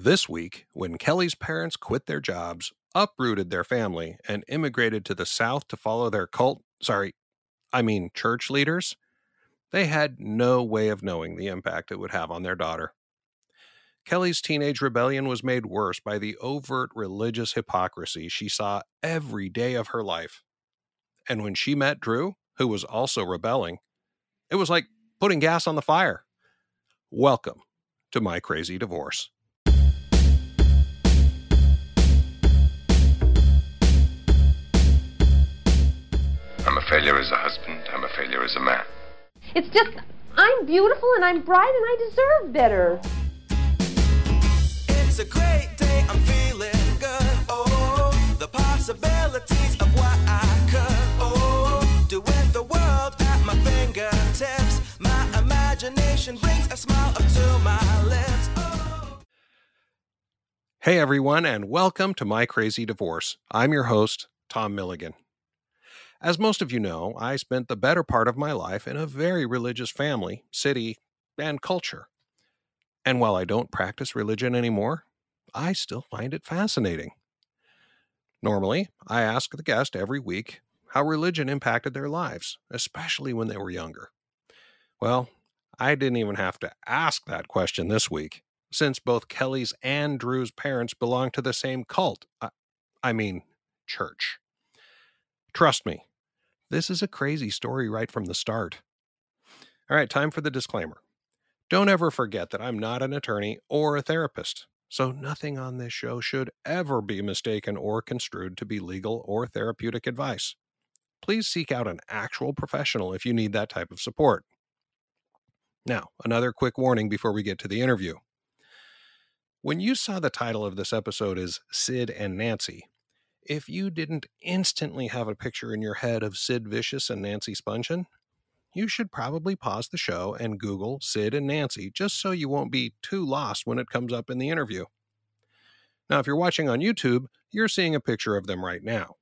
This week, when Kelli's parents quit their jobs, uprooted their family, and immigrated to the South to follow their cult, sorry, I mean church leaders, they had no way of knowing the impact it would have on their daughter. Kelli's teenage rebellion was made worse by the overt religious hypocrisy she saw every day of her life. And when she met Drew, who was also rebelling, it was like putting gas on the fire. Welcome to My Crazy Divorce. I'm a failure as a husband. I'm a failure as a man. It's just, I'm beautiful and I'm bright and I deserve better. It's a great day, I'm feeling good. Oh, the possibilities of what I could. Oh, do with the world at my fingertips. My imagination brings a smile up to my lips. Oh. Hey, everyone, and welcome to My Crazy Divorce. I'm your host, Tom Milligan. As most of you know, I spent the better part of my life in a very religious family, city, and culture. And while I don't practice religion anymore, I still find it fascinating. Normally, I ask the guest every week how religion impacted their lives, especially when they were younger. Well, I didn't even have to ask that question this week, since both Kelli's and Drew's parents belong to the same cult. I, I mean, church. Trust me, this is a crazy story right from the start. All right, time for the disclaimer. Don't ever forget that I'm not an attorney or a therapist, so nothing on this show should ever be mistaken or construed to be legal or therapeutic advice. Please seek out an actual professional if you need that type of support. Now, another quick warning before we get to the interview. When you saw the title of this episode is Sid and Nancy, if you didn't instantly have a picture in your head of Sid Vicious and Nancy Spungen, you should probably pause the show and Google Sid and Nancy just so you won't be too lost when it comes up in the interview. Now, if you're watching on YouTube, you're seeing a picture of them right now.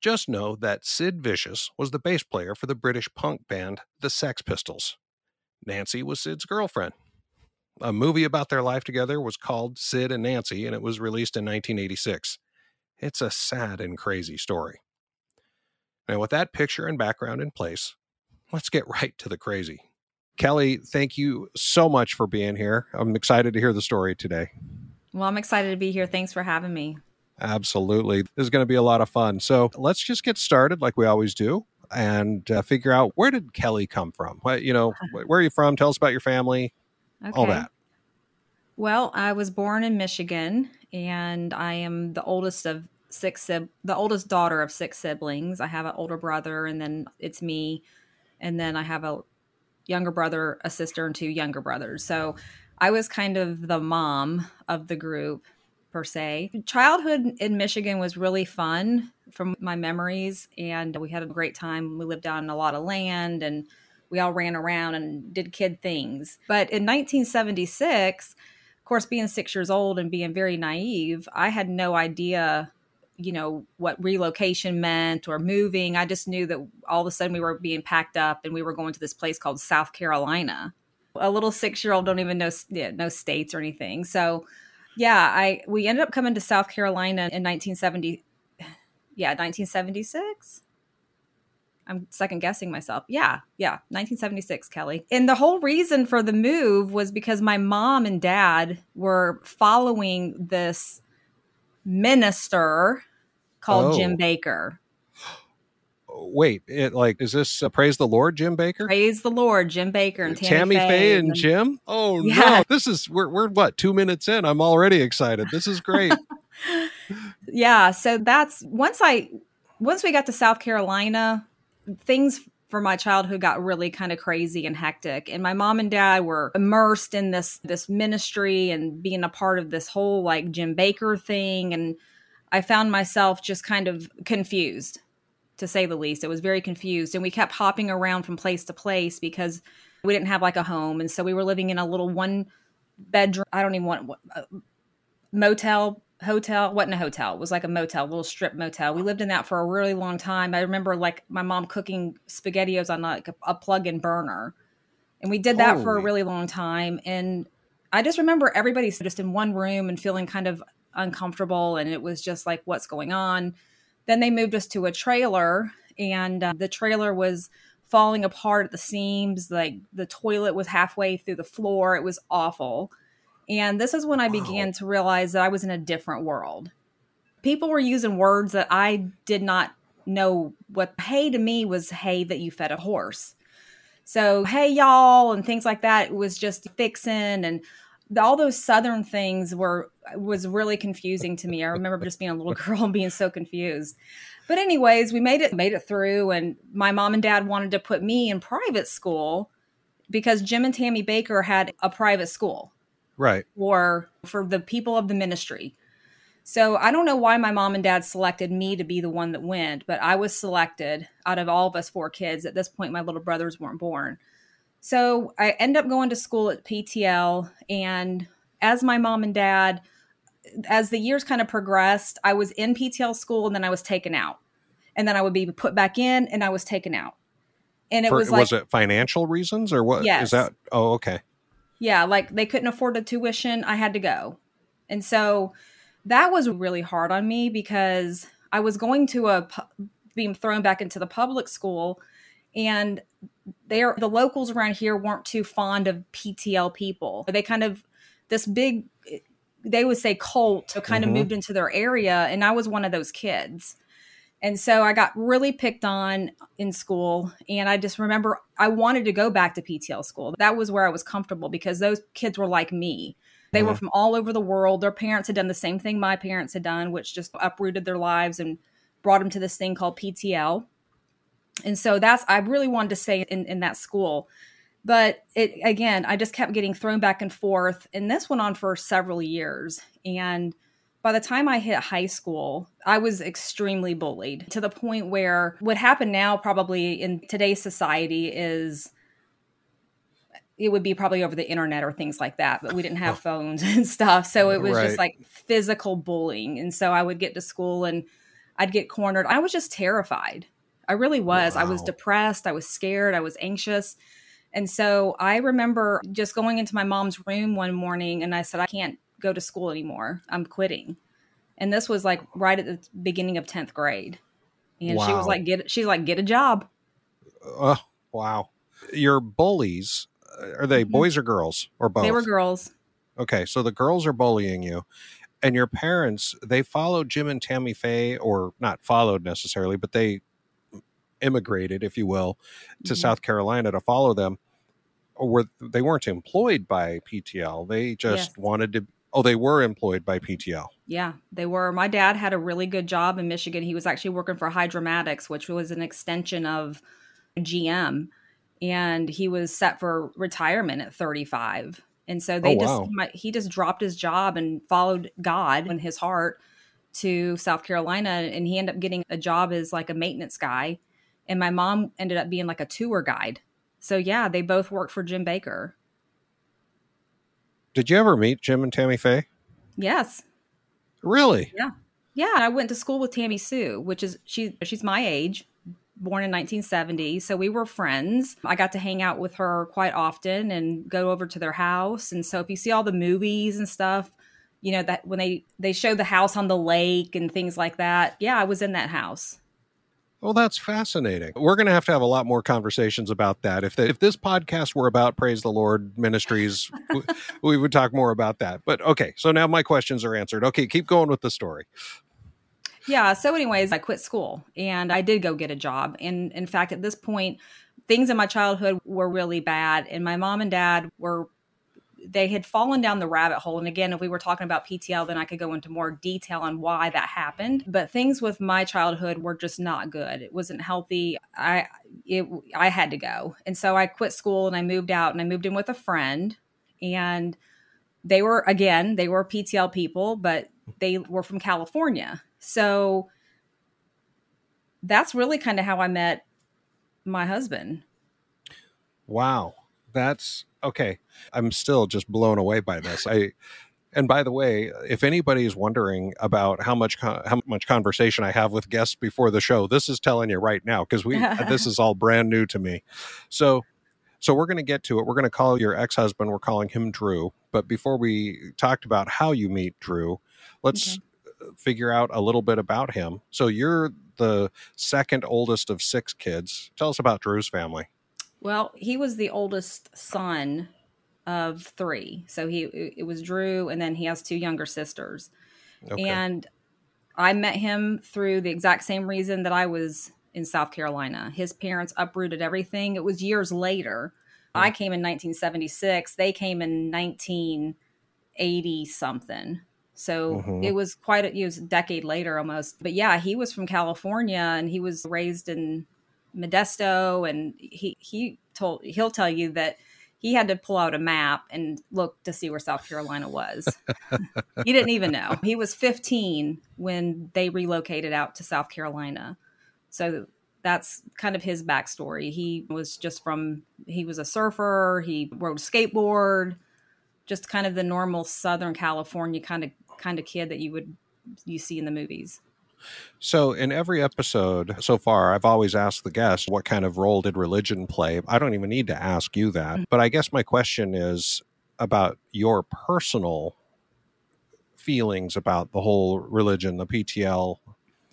Just know that Sid Vicious was the bass player for the British punk band The Sex Pistols. Nancy was Sid's girlfriend. A movie about their life together was called Sid and Nancy, and it was released in 1986. It's a sad and crazy story. Now, with that picture and background in place, let's get right to the crazy. Kelli, thank you so much for being here. I'm excited to hear the story today. Well, I'm excited to be here. Thanks for having me. Absolutely. This is going to be a lot of fun. So let's just get started like we always do and uh, figure out where did Kelli come from? What, you know, where are you from? Tell us about your family, Okay. all that. Well, I was born in Michigan, and I am the oldest of six, the oldest daughter of six siblings. I have an older brother, and then it's me, and then I have a younger brother, a sister, and two younger brothers. So I was kind of the mom of the group per se. Childhood in Michigan was really fun from my memories, and we had a great time. We lived on a lot of land, and we all ran around and did kid things. But in 1976, of course, being six years old and being very naive, I had no idea, you know, what relocation meant or moving. I just knew that all of a sudden we were being packed up and we were going to this place called South Carolina. A little six year old don't even know yeah, no states or anything. So, yeah, I we ended up coming to South Carolina in 1970. Yeah, 1976. I'm second guessing myself. Yeah, yeah, 1976, Kelli. And the whole reason for the move was because my mom and dad were following this minister called Oh. Jim Bakker. Wait, it like is this uh, praise the Lord, Jim Bakker? Praise the Lord, Jim Bakker and Tammy Tammy, Faye and then- Jim? Oh no. This is we're we're what, 2 minutes in. I'm already excited. This is great. yeah so that's once i once we got to south carolina things for my childhood got really kind of crazy and hectic. And my mom and dad were immersed in this this ministry and being a part of this whole like jim bakker thing. And i found myself just kind of confused to say the least. It was very confused. And we kept hopping around from place to place because we didn't have like a home. And so we were living in a little one bedroom i don't even want uh, motel hotel wasn't a hotel it was like a motel a little strip motel we lived in that for a really long time i remember like my mom cooking spaghettios on like a, a plug-in burner and we did that for a really long time and I just remember everybody just in one room and feeling kind of uncomfortable. And it was just like, what's going on? Then they moved us to a trailer, and uh, the trailer was falling apart at the seams. Like the toilet was halfway through the floor. It was awful. And this is when I began to realize that I was in a different world. People were using words that I did not know what hay to me was hay that you fed a horse. So, hey, y'all, and things like that was just fixing and all those southern things were was really confusing to me. I remember just being a little girl and being so confused. But anyways, we made it made it through and my mom and dad wanted to put me in private school because Jim and Tammy Bakker had a private school Right. or for the people of the ministry. So I don't know why my mom and dad selected me to be the one that went, but I was selected out of all of us four kids. At this point, my little brothers weren't born. So I end up going to school at PTL, and as my mom and dad, as the years kind of progressed, I was in PTL school, and then I was taken out, and then I would be put back in, and I was taken out, and it For- was like it financial reasons or what? Is Yes. that? Oh, okay. Yeah, like they couldn't afford the tuition, I had to go. And so that was really hard on me because I was going to a being thrown back into the public school and they are the locals around here weren't too fond of PTL people. They kind of this big they would say cult kind Mhm. of moved into their area and I was one of those kids. And so I got really picked on in school. And I just remember I wanted to go back to PTL school. That was where I was comfortable because those kids were like me. They were Mhm. from all over the world. Their parents had done the same thing my parents had done, which just uprooted their lives and brought them to this thing called PTL. And so that's, I really wanted to stay in, in that school. But it, again, I just kept getting thrown back and forth. And this went on for several years. And by the time I hit high school, I was extremely bullied to the point where what happened now, probably in today's society, is it would be probably over the internet or things like that, but we didn't have oh. phones and stuff. So it was Right. just like physical bullying. And so I would get to school and I'd get cornered. I was just terrified. I really was. I was depressed. I was scared. I was anxious. And so I remember just going into my mom's room one morning and I said, I can't go to school anymore. I'm quitting. And this was like right at the beginning of 10th grade. And she was like, get, she's like, get a job. Oh, wow. Your bullies uh, are they Mhm. boys or girls or both? They were girls. Okay, so the girls are bullying you, and your parents they followed Jim and Tammy Faye, or not followed necessarily, but they immigrated, if you will, to Mhm. South Carolina to follow them. Or were they weren't employed by PTL? They just Yes. wanted to. Oh, they were employed by PTL. Yeah, they were. My dad had a really good job in Michigan. He was actually working for Hydromatics, which was an extension of GM, and he was set for retirement at 35. And so they Oh, just wow. my, he just dropped his job and followed God in his heart to South Carolina, and he ended up getting a job as like a maintenance guy, and my mom ended up being like a tour guide. So yeah, they both worked for Jim Bakker. Did you ever meet Jim and Tammy Faye? Yes. Really? Yeah, Yeah, I went to school with Tammy Sue, which is she she's my age, born in 1970. So we were friends. I got to hang out with her quite often and go over to their house. And so if you see all the movies and stuff, you know that when they they show the house on the lake and things like that. Yeah, I was in that house. Well, that's fascinating. We're going to have to have a lot more conversations about that. If the, if this podcast were about Praise the Lord Ministries, w- we would talk more about that. But okay, so now my questions are answered. Okay, keep going with the story. Yeah. So, anyways, I quit school and I did go get a job. And in fact, at this point, things in my childhood were really bad. And my mom and dad were, they had fallen down the rabbit hole. And again, if we were talking about PTL, then I could go into more detail on why that happened. But things with my childhood were just not good. It wasn't healthy. I, it, I had to go. And so I quit school and I moved out and I moved in with a friend. And they were, again, they were PTL people, but they were from California. So that's really kind of how I met my husband. Wow, that's okay. I'm still just blown away by this. I and by the way, if anybody is wondering about how much con- how much conversation I have with guests before the show, this is telling you right now because we this is all brand new to me. So So we're going to get to it. We're going to call your ex husband, we're calling him Drew. But before we talked about how you meet Drew, let's okay. figure out a little bit about him. So you're the second oldest of six kids. Tell us about Drew's family. Well, he was the oldest son of three. So he it was Drew, and then he has two younger sisters. Okay. And I met him through the exact same reason that I was in South Carolina. His parents uprooted everything. It was years later. Hmm. I came in 1976. They came in 1980 something. So mm-hmm. it was quite a, it was a decade later almost. But yeah, he was from California and he was raised in Modesto and he he told he'll tell you that he had to pull out a map and look to see where South Carolina was. he didn't even know. He was 15 when they relocated out to South Carolina. So that's kind of his backstory. He was just from, he was a surfer, he rode a skateboard, just kind of the normal Southern California kind of kind of kid that you would you see in the movies. So, in every episode so far, I've always asked the guest, what kind of role did religion play? I don't even need to ask you that. Mm-hmm. But I guess my question is about your personal feelings about the whole religion, the PTL,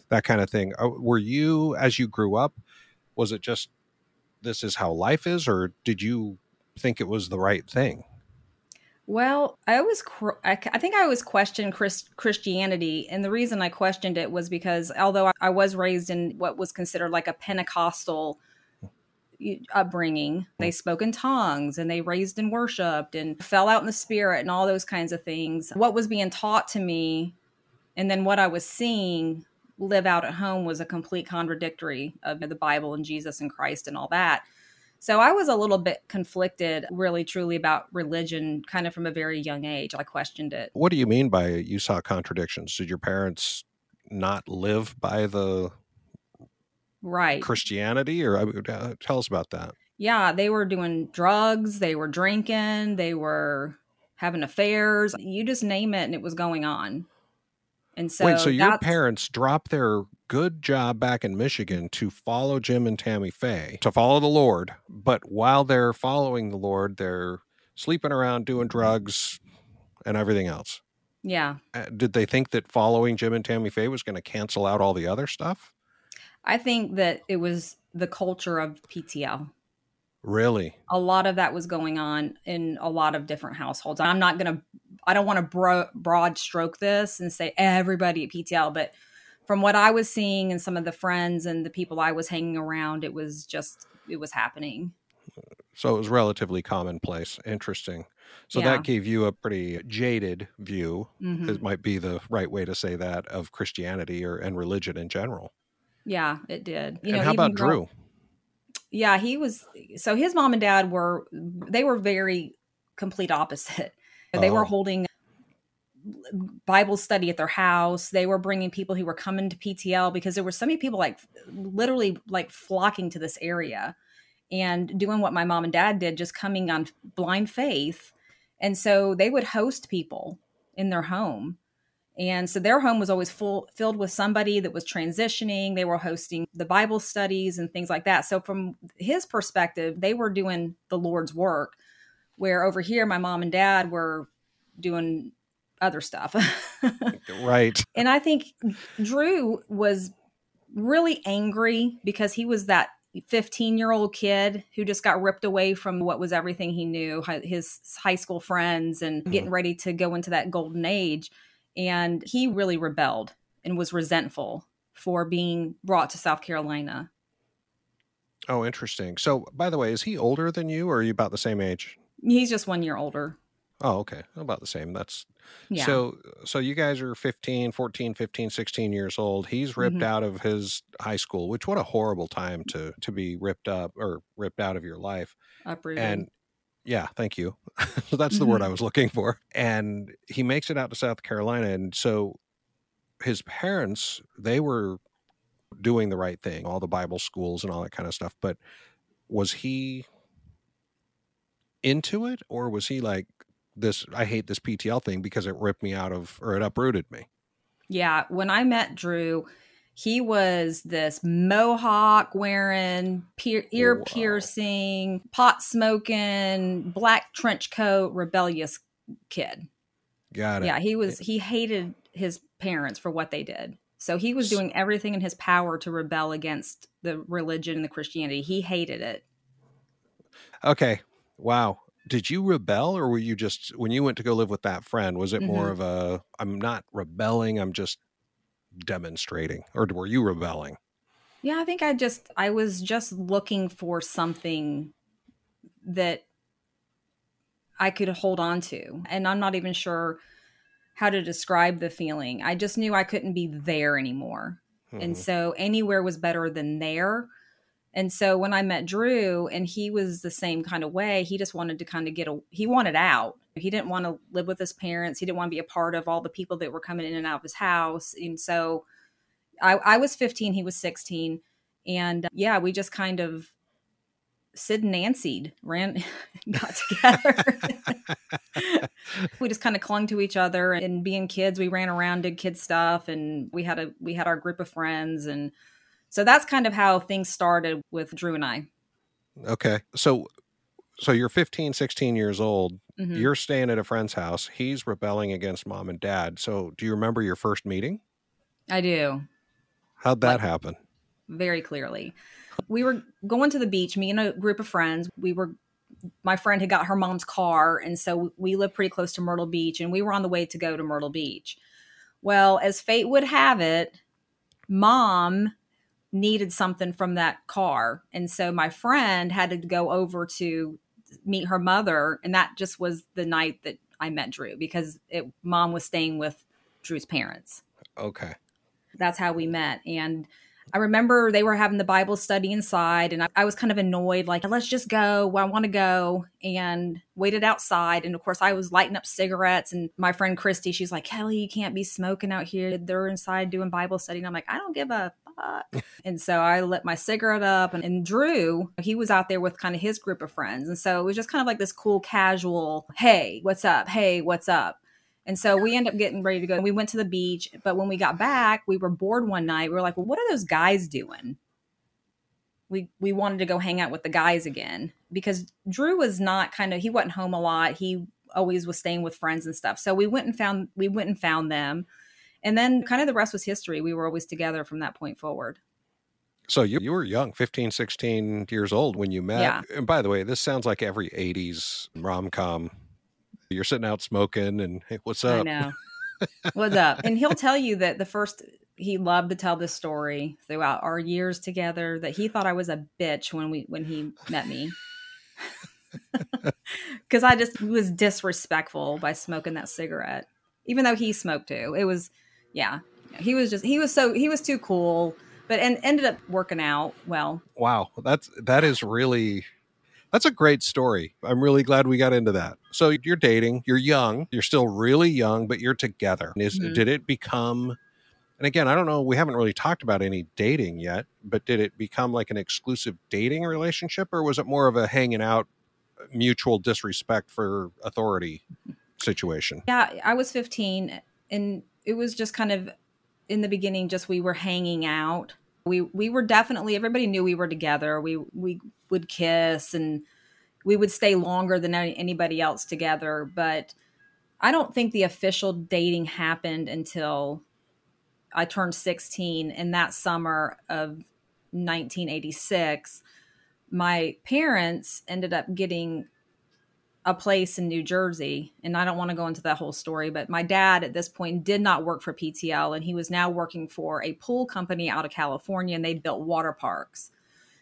that kind of thing. Uh, were you, as you grew up, was it just this is how life is, or did you think it was the right thing? Well, I always, I think I always questioned Chris, Christianity. And the reason I questioned it was because although I was raised in what was considered like a Pentecostal upbringing, they mm. spoke in tongues and they raised and worshiped and fell out in the spirit and all those kinds of things. What was being taught to me and then what I was seeing live out at home was a complete contradictory of the Bible and Jesus and Christ and all that. So I was a little bit conflicted, really, truly about religion kind of from a very young age. I questioned it. What do you mean by you saw contradictions? Did your parents not live by the right Christianity, or uh, tell us about that? Yeah, they were doing drugs, they were drinking, they were having affairs. You just name it, and it was going on. And so, wait, so your parents dropped their good job back in Michigan to follow Jim and Tammy Faye, to follow the Lord. But while they're following the Lord, they're sleeping around, doing drugs, and everything else. Yeah. Uh, did they think that following Jim and Tammy Faye was going to cancel out all the other stuff? I think that it was the culture of PTL. Really? A lot of that was going on in a lot of different households. I'm not going to, I don't want to bro- broad stroke this and say everybody at PTL, but from what I was seeing and some of the friends and the people I was hanging around, it was just it was happening. So it was relatively commonplace. Interesting. So yeah. that gave you a pretty jaded view. Mm-hmm. It might be the right way to say that of Christianity or and religion in general. Yeah, it did. You and know, how about Drew? yeah, he was. So his mom and dad were they were very complete opposite. They oh. were holding Bible study at their house. They were bringing people who were coming to PTL because there were so many people like literally like flocking to this area and doing what my mom and dad did, just coming on blind faith. And so they would host people in their home. And so their home was always full filled with somebody that was transitioning. They were hosting the Bible studies and things like that. So from his perspective, they were doing the Lord's work. Where over here, my mom and dad were doing other stuff. right. And I think Drew was really angry because he was that 15 year old kid who just got ripped away from what was everything he knew his high school friends and mm-hmm. getting ready to go into that golden age. And he really rebelled and was resentful for being brought to South Carolina. Oh, interesting. So, by the way, is he older than you or are you about the same age? He's just one year older. Oh, okay. About the same. That's yeah. So so you guys are 15, 14, 15, 16 years old. He's ripped mm-hmm. out of his high school, which what a horrible time to to be ripped up or ripped out of your life. Uprooted. And yeah, thank you. so that's the mm-hmm. word I was looking for. And he makes it out to South Carolina and so his parents, they were doing the right thing, all the Bible schools and all that kind of stuff, but was he into it or was he like this I hate this PTL thing because it ripped me out of or it uprooted me. Yeah, when I met Drew, he was this mohawk wearing, pier- ear Wow. piercing, pot smoking, black trench coat, rebellious kid. Got it. Yeah, he was he hated his parents for what they did. So he was doing everything in his power to rebel against the religion and the Christianity. He hated it. Okay. Wow. Did you rebel or were you just when you went to go live with that friend, was it more Mhm. of a I'm not rebelling, I'm just demonstrating or were you rebelling? Yeah, I think I just I was just looking for something that I could hold on to. And I'm not even sure how to describe the feeling. I just knew I couldn't be there anymore. And Mhm. so anywhere was better than there. And so when I met Drew and he was the same kind of way, he just wanted to kind of get a he wanted out. He didn't want to live with his parents. He didn't want to be a part of all the people that were coming in and out of his house. And so I, I was 15, he was 16. And uh, yeah, we just kind of Sid and Nancy ran, got together. we just kind of clung to each other and being kids, we ran around, did kid stuff. And we had a, we had our group of friends. And so that's kind of how things started with Drew and I. Okay. So so you're 15, 16 years old. Mhm. You're staying at a friend's house. He's rebelling against mom and dad. So do you remember your first meeting? I do. How'd that Like- happen? very clearly. We were going to the beach, me and a group of friends. We were, my friend had got her mom's car. And so we live pretty close to Myrtle Beach and we were on the way to go to Myrtle Beach. Well, as fate would have it, mom needed something from that car. And so my friend had to go over to meet her mother. And that just was the night that I met Drew because it, mom was staying with Drew's parents Okay. that's how we met and i remember they were having the bible study inside and i, I was kind of annoyed like let's just go i want to go and waited outside and of course i was lighting up cigarettes and my friend christy she's like kelli you can't be smoking out here they're inside doing bible study and i'm like i don't give a fuck and so i lit my cigarette up and, and drew he was out there with kind of his group of friends and so it was just kind of like this cool casual hey what's up hey what's up and so we end up getting ready to go. We went to the beach, but when we got back, we were bored one night. We were like, "Well, what are those guys doing?" We we wanted to go hang out with the guys again because Drew was not kind of he wasn't home a lot. He always was staying with friends and stuff. So we went and found we went and found them. And then kind of the rest was history. We were always together from that point forward. So you, you were young, 15, 16 years old when you met. Yeah. And by the way, this sounds like every 80s rom com. You're sitting out smoking and hey, what's I up? know. What's up? And he'll tell you that the first he loved to tell this story throughout our years together that he thought I was a bitch when we when he met me. Cuz I just was disrespectful by smoking that cigarette. Even though he smoked too. It was yeah. He was just he was so he was too cool, but and ended up working out well. Wow. That's that is really that's a great story. I'm really glad we got into that. So you're dating, you're young, you're still really young, but you're together. Is Mhm. did it become and again, I don't know, we haven't really talked about any dating yet, but did it become like an exclusive dating relationship or was it more of a hanging out mutual disrespect for authority situation? Yeah, I was 15 and it was just kind of in the beginning just we were hanging out. We we were definitely everybody knew we were together. We we would kiss and we would stay longer than anybody else together, but I don't think the official dating happened until I turned 16 and that summer of 1986 my parents ended up getting a place in New Jersey, and I don't want to go into that whole story, but my dad at this point did not work for PTL, and he was now working for a pool company out of California, and they built water parks.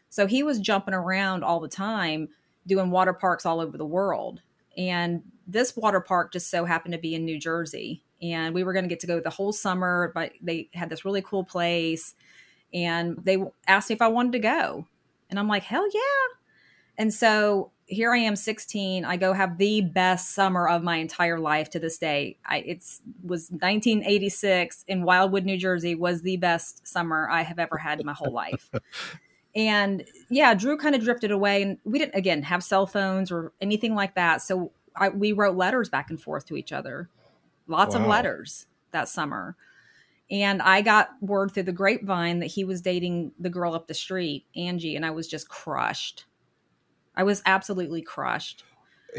So he was jumping around all the time doing water parks all over the world. And this water park just so happened to be in New Jersey. And we were going to get to go the whole summer, but they had this really cool place. And they asked me if I wanted to go. And I'm like, hell yeah. And so here I am 16. I go have the best summer of my entire life to this day. I it's was 1986 in Wildwood, New Jersey was the best summer I have ever had in my whole life. And yeah, Drew kind of drifted away and we didn't again have cell phones or anything like that. So I, we wrote letters back and forth to each other. Lots of letters that summer. And I got word through the grapevine that he was dating the girl up the street, Angie, and I was just crushed. I was absolutely crushed.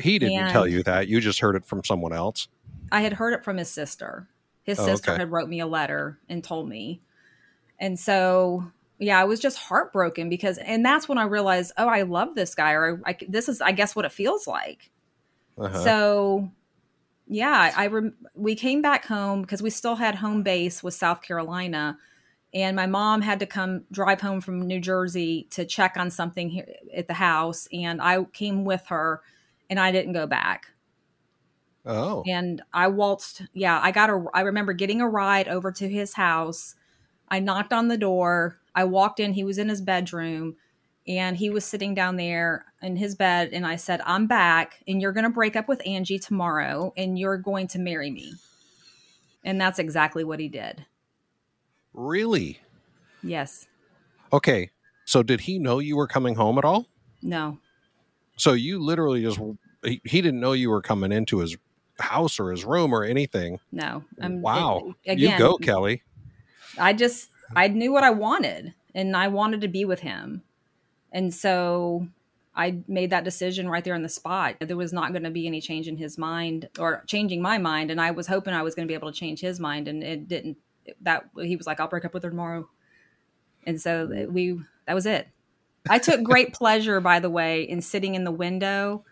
He didn't And- tell you that. You just heard it from someone else. I had heard it from his sister. His Oh, sister okay. had wrote me a letter and told me. And so, yeah, I was just heartbroken because, and that's when I realized, oh, I love this guy, or I, this is, I guess, what it feels like. Uh-huh. So, yeah, I rem- we came back home because we still had home base with South Carolina, and my mom had to come drive home from New Jersey to check on something here at the house, and I came with her, and I didn't go back oh, and I waltzed. Yeah, I got a. I remember getting a ride over to his house. I knocked on the door. I walked in. He was in his bedroom, and he was sitting down there in his bed. And I said, "I'm back, and you're going to break up with Angie tomorrow, and you're going to marry me." And that's exactly what he did. Really? Yes. Okay. So did he know you were coming home at all? No. So you literally just he, he didn't know you were coming into his house or his room or anything. No. I'm, wow. it- you go, Kelli. I just I knew what I wanted and I wanted to be with him. And so I made that decision right there on the spot. There was not going to be any change in his mind or changing my mind and I was hoping I was going to be able to change his mind and it didn't that he was like I'll break up with her tomorrow. And so we that was it. I took great pleasure by the way in sitting in the window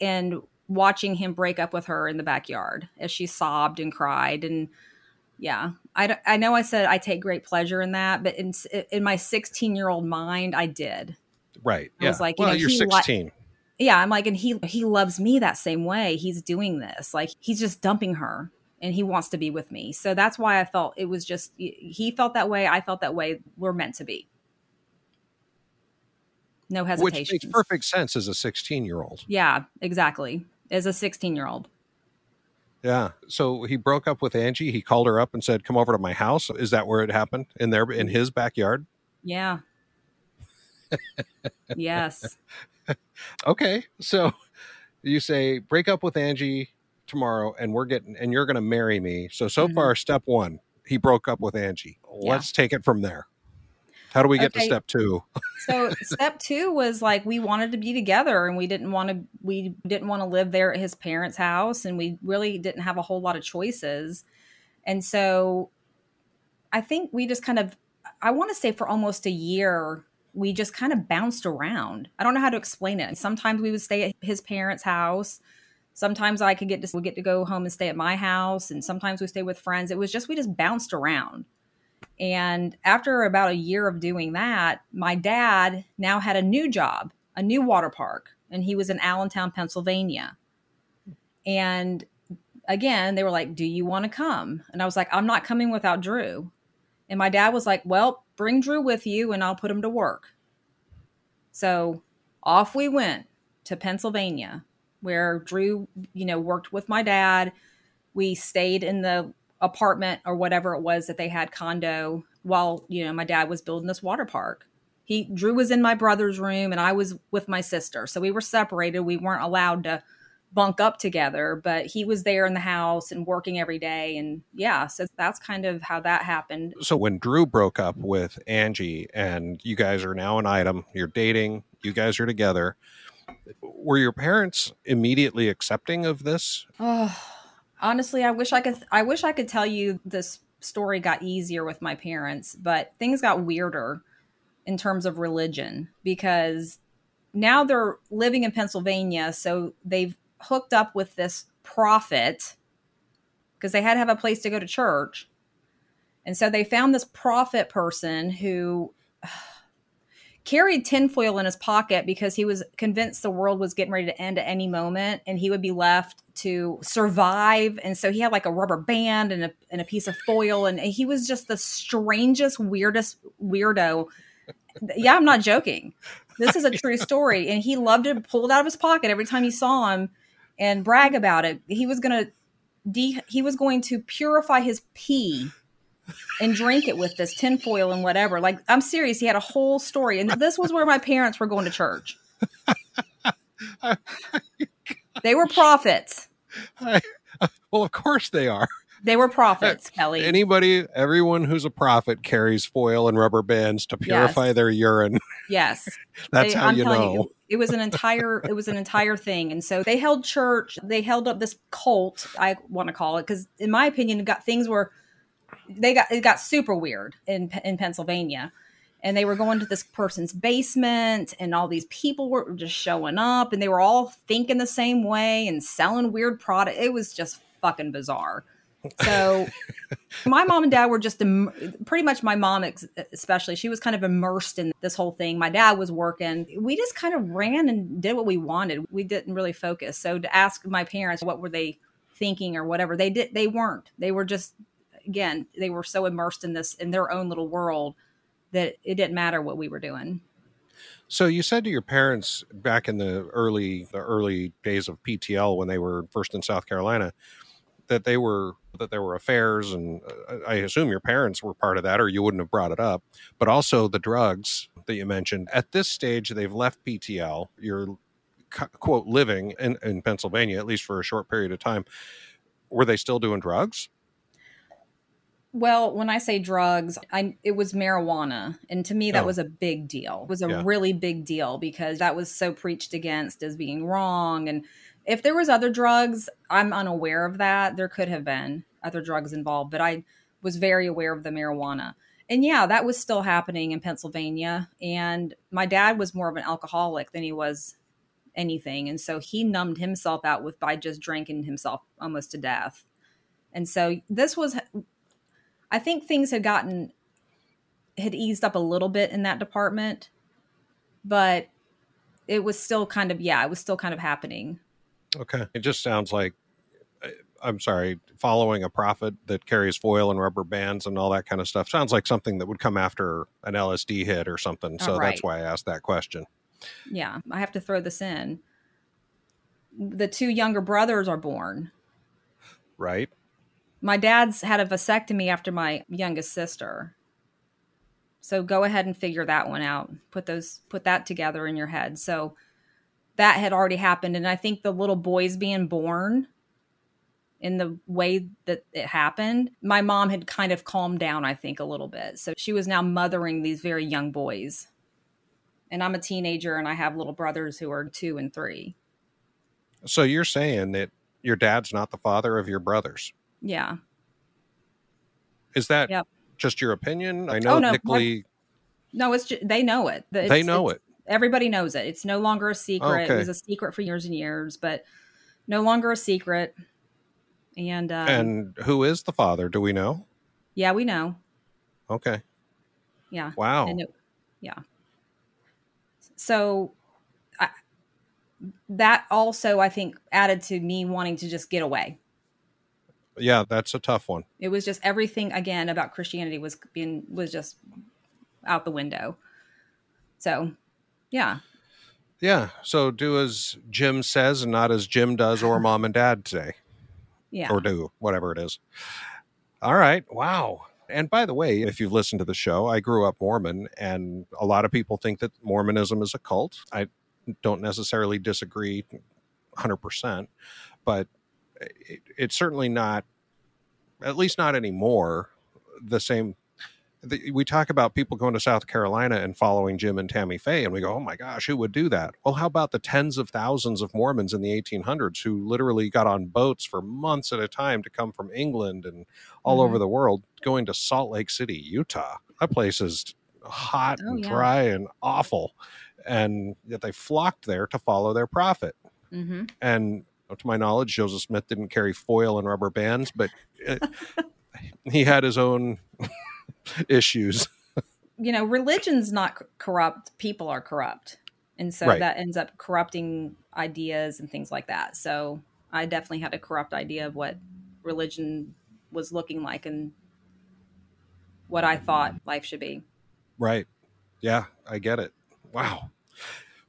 and watching him break up with her in the backyard as she sobbed and cried and yeah I, I know i said i take great pleasure in that but in, in my 16 year old mind i did Right. I Yeah. was like, you well, know, you're he li- 16. yeah i'm like and he he loves me that same way he's doing this like he's just dumping her and he wants to be with me so that's why i felt it was just he felt that way i felt that way we're meant to be no hesitation. Which makes perfect sense as a 16 year old. yeah exactly as a 16 year old Yeah. So he broke up with Angie. He called her up and said, "Come over to my house." Is that where it happened? In there, in his backyard? yeah yes Okay. So you say, "Break up with Angie tomorrow, and we're getting, and you're going to marry me." So so Mhm. far, step one, he broke up with Angie. Let's take it from there. How do we get to step two? so step two was like we wanted to be together and we didn't want to we didn't want to live there at his parents house and we really didn't have a whole lot of choices and so i think we just kind of i want to say for almost a year we just kind of bounced around i don't know how to explain it sometimes we would stay at his parents house sometimes i could get to would get to go home and stay at my house and sometimes we stay with friends it was just we just bounced around and after about a year of doing that, my dad now had a new job, a new water park, and he was in Allentown, Pennsylvania. And again, they were like, Do you want to come? And I was like, I'm not coming without Drew. And my dad was like, Well, bring Drew with you and I'll put him to work. So off we went to Pennsylvania, where Drew, you know, worked with my dad. We stayed in the apartment or whatever it was that they had condo while you know my dad was building this water park he drew was in my brother's room and i was with my sister so we were separated we weren't allowed to bunk up together but he was there in the house and working every day and yeah so that's kind of how that happened So when Drew broke up with Angie, and you guys are now an item, you're dating, you guys are together. Were your parents immediately accepting of this? Oh, honestly, I wish I could. I wish I could tell you this story got easier with my parents, but things got weirder in terms of religion because now they're living in Pennsylvania, so they've hooked up with this prophet because they had to have a place to go to church, and so they found this prophet person who carried tinfoil in his pocket because he was convinced the world was getting ready to end at any moment and he would be left to survive. And so he had like a rubber band and a, and a piece of foil. And he was just the strangest, weirdest weirdo. Yeah, I'm not joking. This is a true story. And he loved to pull it out of his pocket every time he saw him and brag about it. He was going to. De- he was going to purify his pee and drink it with this tinfoil and whatever. Like, I'm serious. He had a whole story. And this was where my parents were going to church. They were prophets. I, well, of course they are. They were prophets, Kelli. Anybody, everyone who's a prophet carries foil and rubber bands to purify Yes. their urine. yes. That's They- how I'm you know. it was an entire it was an entire thing and so they held church they held up this cult i want to call it because in my opinion got things were they got it got super weird in in pennsylvania. And they were going to this person's basement and all these people were just showing up and they were all thinking the same way and selling weird product. It was just fucking bizarre. So my mom and dad were just Im- pretty much my mom ex- especially she was kind of immersed in this whole thing. My dad was working. We just kind of ran and did what we wanted. We didn't really focus. So to ask my parents what were they thinking or whatever they did they weren't. They were just again they were so immersed in this in their own little world that it didn't matter what we were doing. So you said to your parents back in the early the early days of PTL when they were first in South Carolina that they were that there were affairs and uh, I assume your parents were part of that or you wouldn't have brought it up but also the drugs that you mentioned. At this stage they've left PTL you're quote living in, in Pennsylvania at least for a short period of time. Were they still doing drugs Well, when I say drugs, I it was marijuana, and to me that Oh. was a big deal. It was a Yeah. really big deal because that was so preached against as being wrong. And if there was other drugs, I'm unaware of that. There could have been other drugs involved, but I was very aware of the marijuana. And yeah, that was still happening in Pennsylvania. And my dad was more of an alcoholic than he was anything, and so he numbed himself out with by just drinking himself almost to death. And so this was I think things had gotten had eased up a little bit in that department, but it was still kind of yeah, it was still kind of happening. Okay. It just sounds like, I- I'm sorry, following a prophet that carries foil and rubber bands and all that kind of stuff sounds like something that would come after an LSD hit or something. So Oh, that's why I asked that question. Yeah, I have to throw this in. The two younger brothers are born. Right. My dad's had a vasectomy after my youngest sister. So go ahead and figure that one out. Put those put that together in your head. So that had already happened and I think the little boys being born in the way that it happened, my mom had kind of calmed down I think a little bit. So she was now mothering these very young boys. And I'm a teenager and I have little brothers who are 2 and 3. So you're saying that your dad's not the father of your brothers. Yeah. Is that Yep. just your opinion? I know Oh, no, No, it's just, they know it. It's- they know it. everybody knows it. It's no longer a secret. Okay. It was a secret for years and years, but no longer a secret. And, um, and who is the father? Do we know? yeah, we know. Okay. Yeah. Wow. And it, yeah. So I, that also, I think, added to me wanting to just get away. Yeah, that's a tough one. It was just everything again about Christianity was being was just out the window. So, yeah, Yeah. So do as Jim says and not as Jim does or mom and dad say. yeah, or do whatever it is. All right. Wow. And by the way, if you've listened to the show, I grew up Mormon, and a lot of people think that Mormonism is a cult. I don't necessarily disagree 100%, but it, it's certainly not, at least not anymore, the same. The, we talk about people going to South Carolina and following Jim and Tammy Faye, and we go, oh my gosh, who would do that? Well, how about the tens of thousands of Mormons in the 1800s who literally got on boats for months at a time to come from England and all Mhm. over the world going to Salt Lake City, Utah? That place is hot Oh, and yeah. dry and awful. And yet they flocked there to follow their prophet. hmm And to my knowledge, Joseph Smith didn't carry foil and rubber bands, but it, he had his own issues. you know, religion's not corrupt; people are corrupt, and so Right. that ends up corrupting ideas and things like that. So I definitely had a corrupt idea of what religion was looking like and what I thought life should be. Right. Yeah, I get it. Wow.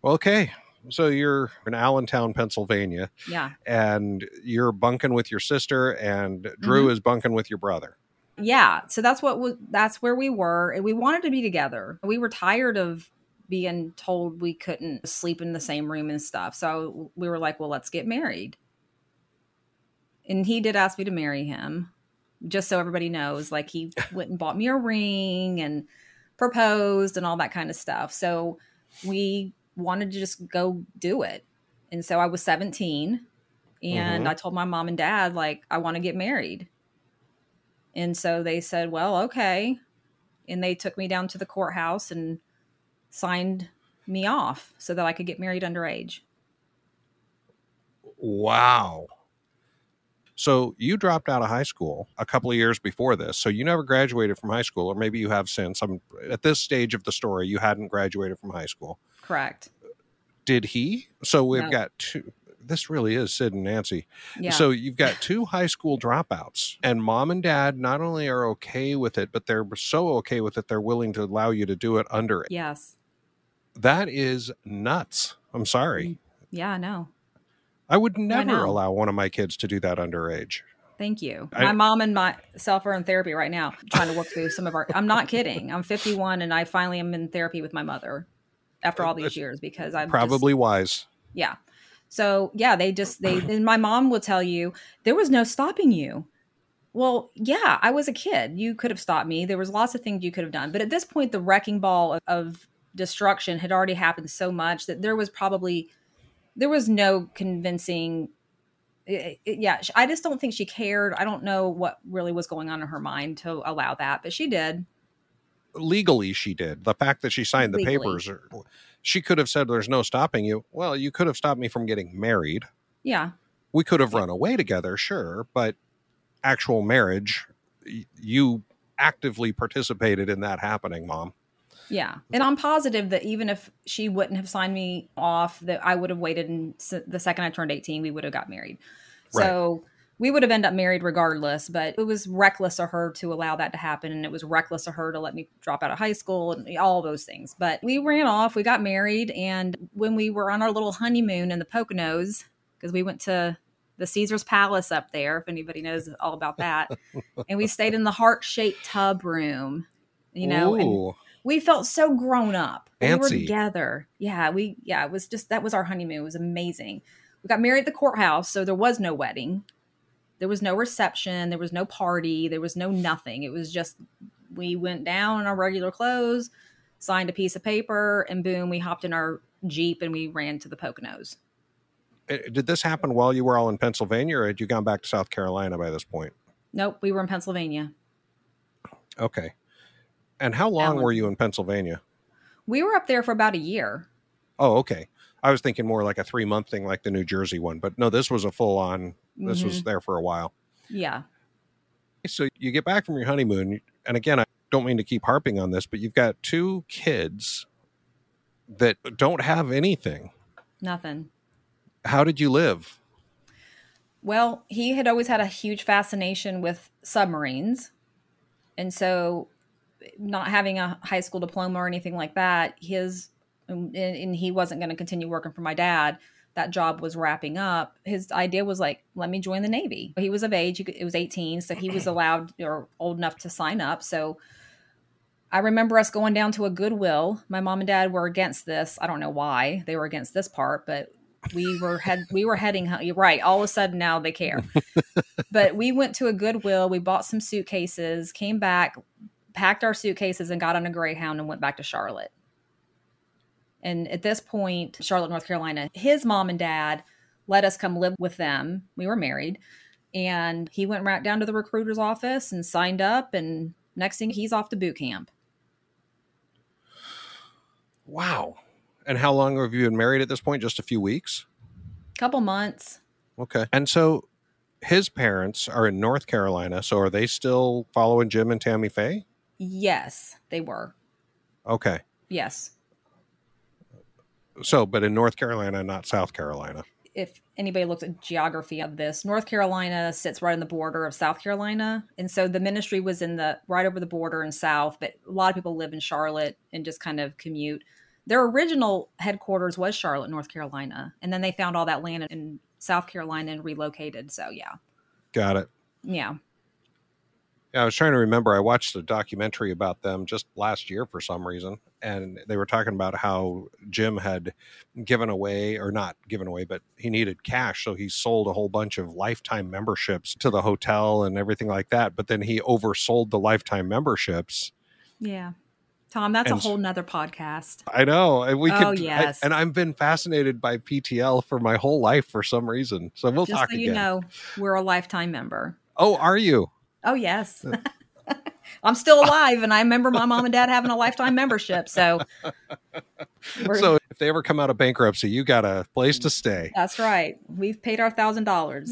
Well, okay. So you're in Allentown, Pennsylvania, Yeah, and you're bunking with your sister, and Drew mm-hmm. is bunking with your brother. yeah. So that's what was. That's where we were, and we wanted to be together. We were tired of being told we couldn't sleep in the same room and stuff. So we were like, well, let's get married. And he did ask me to marry him. just so everybody knows. Like he went and bought me a ring and proposed and all that kind of stuff. So we wanted to just go do it. And so I was 17 and Mhm. I told my mom and dad, like, I want to get married. And so they said, well, okay. And they took me down to the courthouse and signed me off so that I could get married underage. Wow. So you dropped out of high school a couple of years before this. So you never graduated from high school, or maybe you have since. I'm at this stage of the story, you hadn't graduated from high school. Correct. Did he? So we've No. got two. This really is Sid and Nancy. Yeah. So you've got two high school dropouts, and mom and dad not only are okay with it, but they're so okay with it, they're willing to allow you to do it under it. yes. That is nuts. I'm sorry. Mm. Yeah, I know. I would never know. allow one of my kids to do that underage. Thank you. I- my mom and myself are in therapy right now, trying to work through some of our. I'm not kidding. I'm 51, and I finally am in therapy with my mother after all these years because I'm just- Probably wise. yeah. So yeah, they just they and my mom will tell you there was no stopping you. Well, yeah, I was a kid. You could have stopped me. There was lots of things you could have done, but at this point, the wrecking ball of, of destruction had already happened so much that there was probably there was no convincing. it- it- yeah, I just don't think she cared. I don't know what really was going on in her mind to allow that, but she did. Legally she did the fact that she signed the Legally. papers or- she could have said there's no stopping you well you could have stopped me from getting married Yeah, we could have run away together sure but actual marriage y- you actively participated in that happening mom Yeah. And I'm positive that even if she wouldn't have signed me off, that I would have waited and s- the second I turned 18, we would have got married. So we would have ended up married regardless, but it was reckless of her to allow that to happen. And it was reckless of her to let me drop out of high school and all those things. But we ran off, we got married. And when we were on our little honeymoon in the Poconos, because we went to the Caesar's Palace up there, if anybody knows all about that, and we stayed in the heart shaped tub room, you know, and we felt so grown up. We were together. Yeah, we yeah, it was just that was our honeymoon. It was amazing. We got married at the courthouse, so there was no wedding. There was no reception, there was no party, there was no nothing. It was just we went down in our regular clothes, signed a piece of paper, and boom, we hopped in our Jeep and we ran to the Poconos. Uh, did this happen while you were all in pennsylvania or had you gone back to south carolina by this point Nope, we were in Pennsylvania. okay and how long Alan. were you in pennsylvania We were up there for about a year. oh okay i was thinking more like a three month thing like the new jersey one but no this was a full on this was mm-hmm. there for a while Yeah. So you get back from your honeymoon, and again, I don't mean to keep harping on this, but you've got two kids that don't have anything. Nothing. How did you live? Well, he had always had a huge fascination with submarines. And so, not having a high school diploma or anything like that, his, and, and he wasn't going to continue working for my dad. That job was wrapping up. His idea was like, let me join the Navy. He was of age, he could- it was 18, so he was allowed or old enough to sign up. So, I remember us going down to a Goodwill. My mom and dad were against this. I don't know why they were against this part, but we were head we were heading right all of a sudden now they care but we went to a goodwill we bought some suitcases came back packed our suitcases and got on a greyhound and went back to charlotte and at this point charlotte north carolina his mom and dad let us come live with them we were married and he went right down to the recruiter's office and signed up and next thing he's off to boot camp Wow. And how long have you been married at this point? Just a few weeks? couple months Okay. And so his parents are in North Carolina. So are they still following Jim and Tammy Faye? yes they were Okay. yes So, but in North Carolina, not South Carolina. if anybody looks at geography of this, North Carolina sits right on the border of South Carolina, and so the ministry was in the right over the border in South. But a lot of people live in Charlotte and just kind of commute. Their original headquarters was Charlotte, North Carolina, and then they found all that land in South Carolina and relocated. So yeah, Got it. yeah, Yeah, I was trying to remember. I watched a documentary about them just last year for some reason, and they were talking about how Jim had given away, or not given away, but he needed cash, so he sold a whole bunch of lifetime memberships to the hotel and everything like that. But then he oversold the lifetime memberships. Yeah. Tom, that's And a whole nother podcast. I know, and we Oh, could. I- yes. and I've been fascinated by PTL for my whole life for some reason. So we'll Just talk so again. you know, we're a lifetime member. Oh, are you? Oh, yes. Uh, I'm still alive, and I remember my mom and dad having a lifetime membership. So, So if they ever come out of bankruptcy, you got a place to stay. that's right. We've paid our thousand dollars.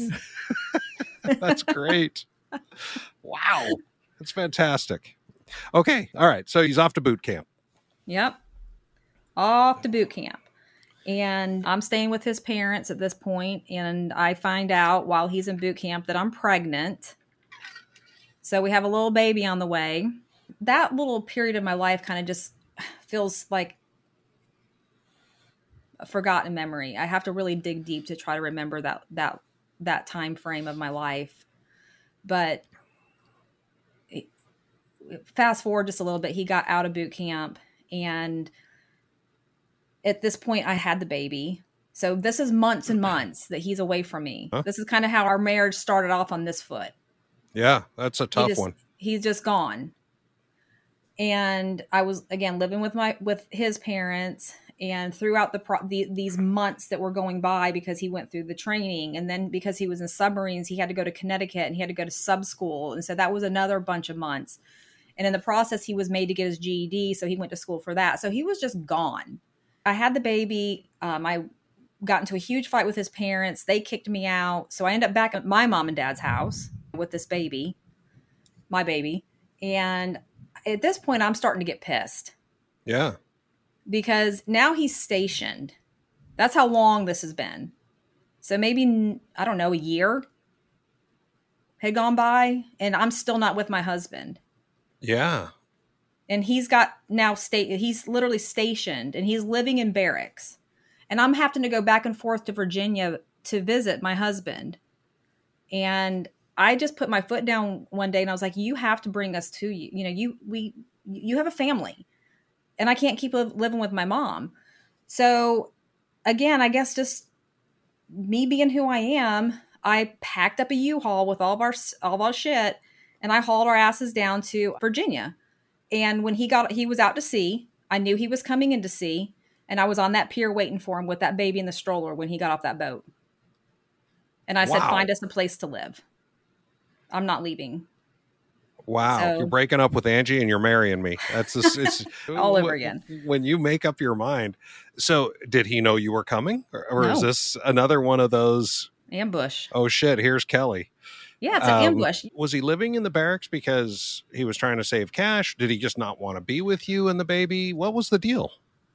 That's great. wow. That's fantastic. Okay. All right. So he's off to boot camp. Yep. Off to boot camp. And I'm staying with his parents at this point, and I find out while he's in boot camp that I'm pregnant. So we have a little baby on the way. That little period of my life kind of just feels like a forgotten memory. I have to really dig deep to try to remember that that that time frame of my life. But fast forward just a little bit, he got out of boot camp and at this point I had the baby. So this is months and months that he's away from me. Huh? This is kind of how our marriage started off on this foot Yeah. That's a tough he just, one. He's just gone. And I was again living with my with his parents, and throughout the, pro- the these months that were going by because he went through the training, and then because he was in submarines, he had to go to Connecticut and he had to go to sub school, and so that was another bunch of months. And in the process, he was made to get his GED, so he went to school for that. So he was just gone. I had the baby. Um, I got into a huge fight with his parents. They kicked me out, so I ended up back at my mom and dad's house with this baby my baby. And at this point, I'm starting to get pissed Yeah. because now he's stationed. That's how long this has been. So maybe, I don't know, a year had gone by, and I'm still not with my husband. Yeah. And he's got now state, he's literally stationed and he's living in barracks. And I'm having to go back and forth to Virginia to visit my husband. And I just put my foot down one day and I was like, you have to bring us to you. You know, you, we, you have a family and I can't keep living with my mom. So again, I guess just me being who I am, I packed up a U-Haul with all of our, all of our shit and I hauled our asses down to Virginia. And when he got, he was out to sea. I knew he was coming in to sea, and I was on that pier waiting for him with that baby in the stroller when he got off that boat. And I said, "Find us a place to live. I'm not leaving." Wow. So- you're breaking up with Angie and you're marrying me. That's just, it's All over again. When you make up your mind. So did he know you were coming? Or, or is this another one of those, Ambush. oh shit, here's Kelli? Yeah, it's an Um, ambush. Was he living in the barracks because he was trying to save cash? Did he just not want to be with you and the baby? What was the deal?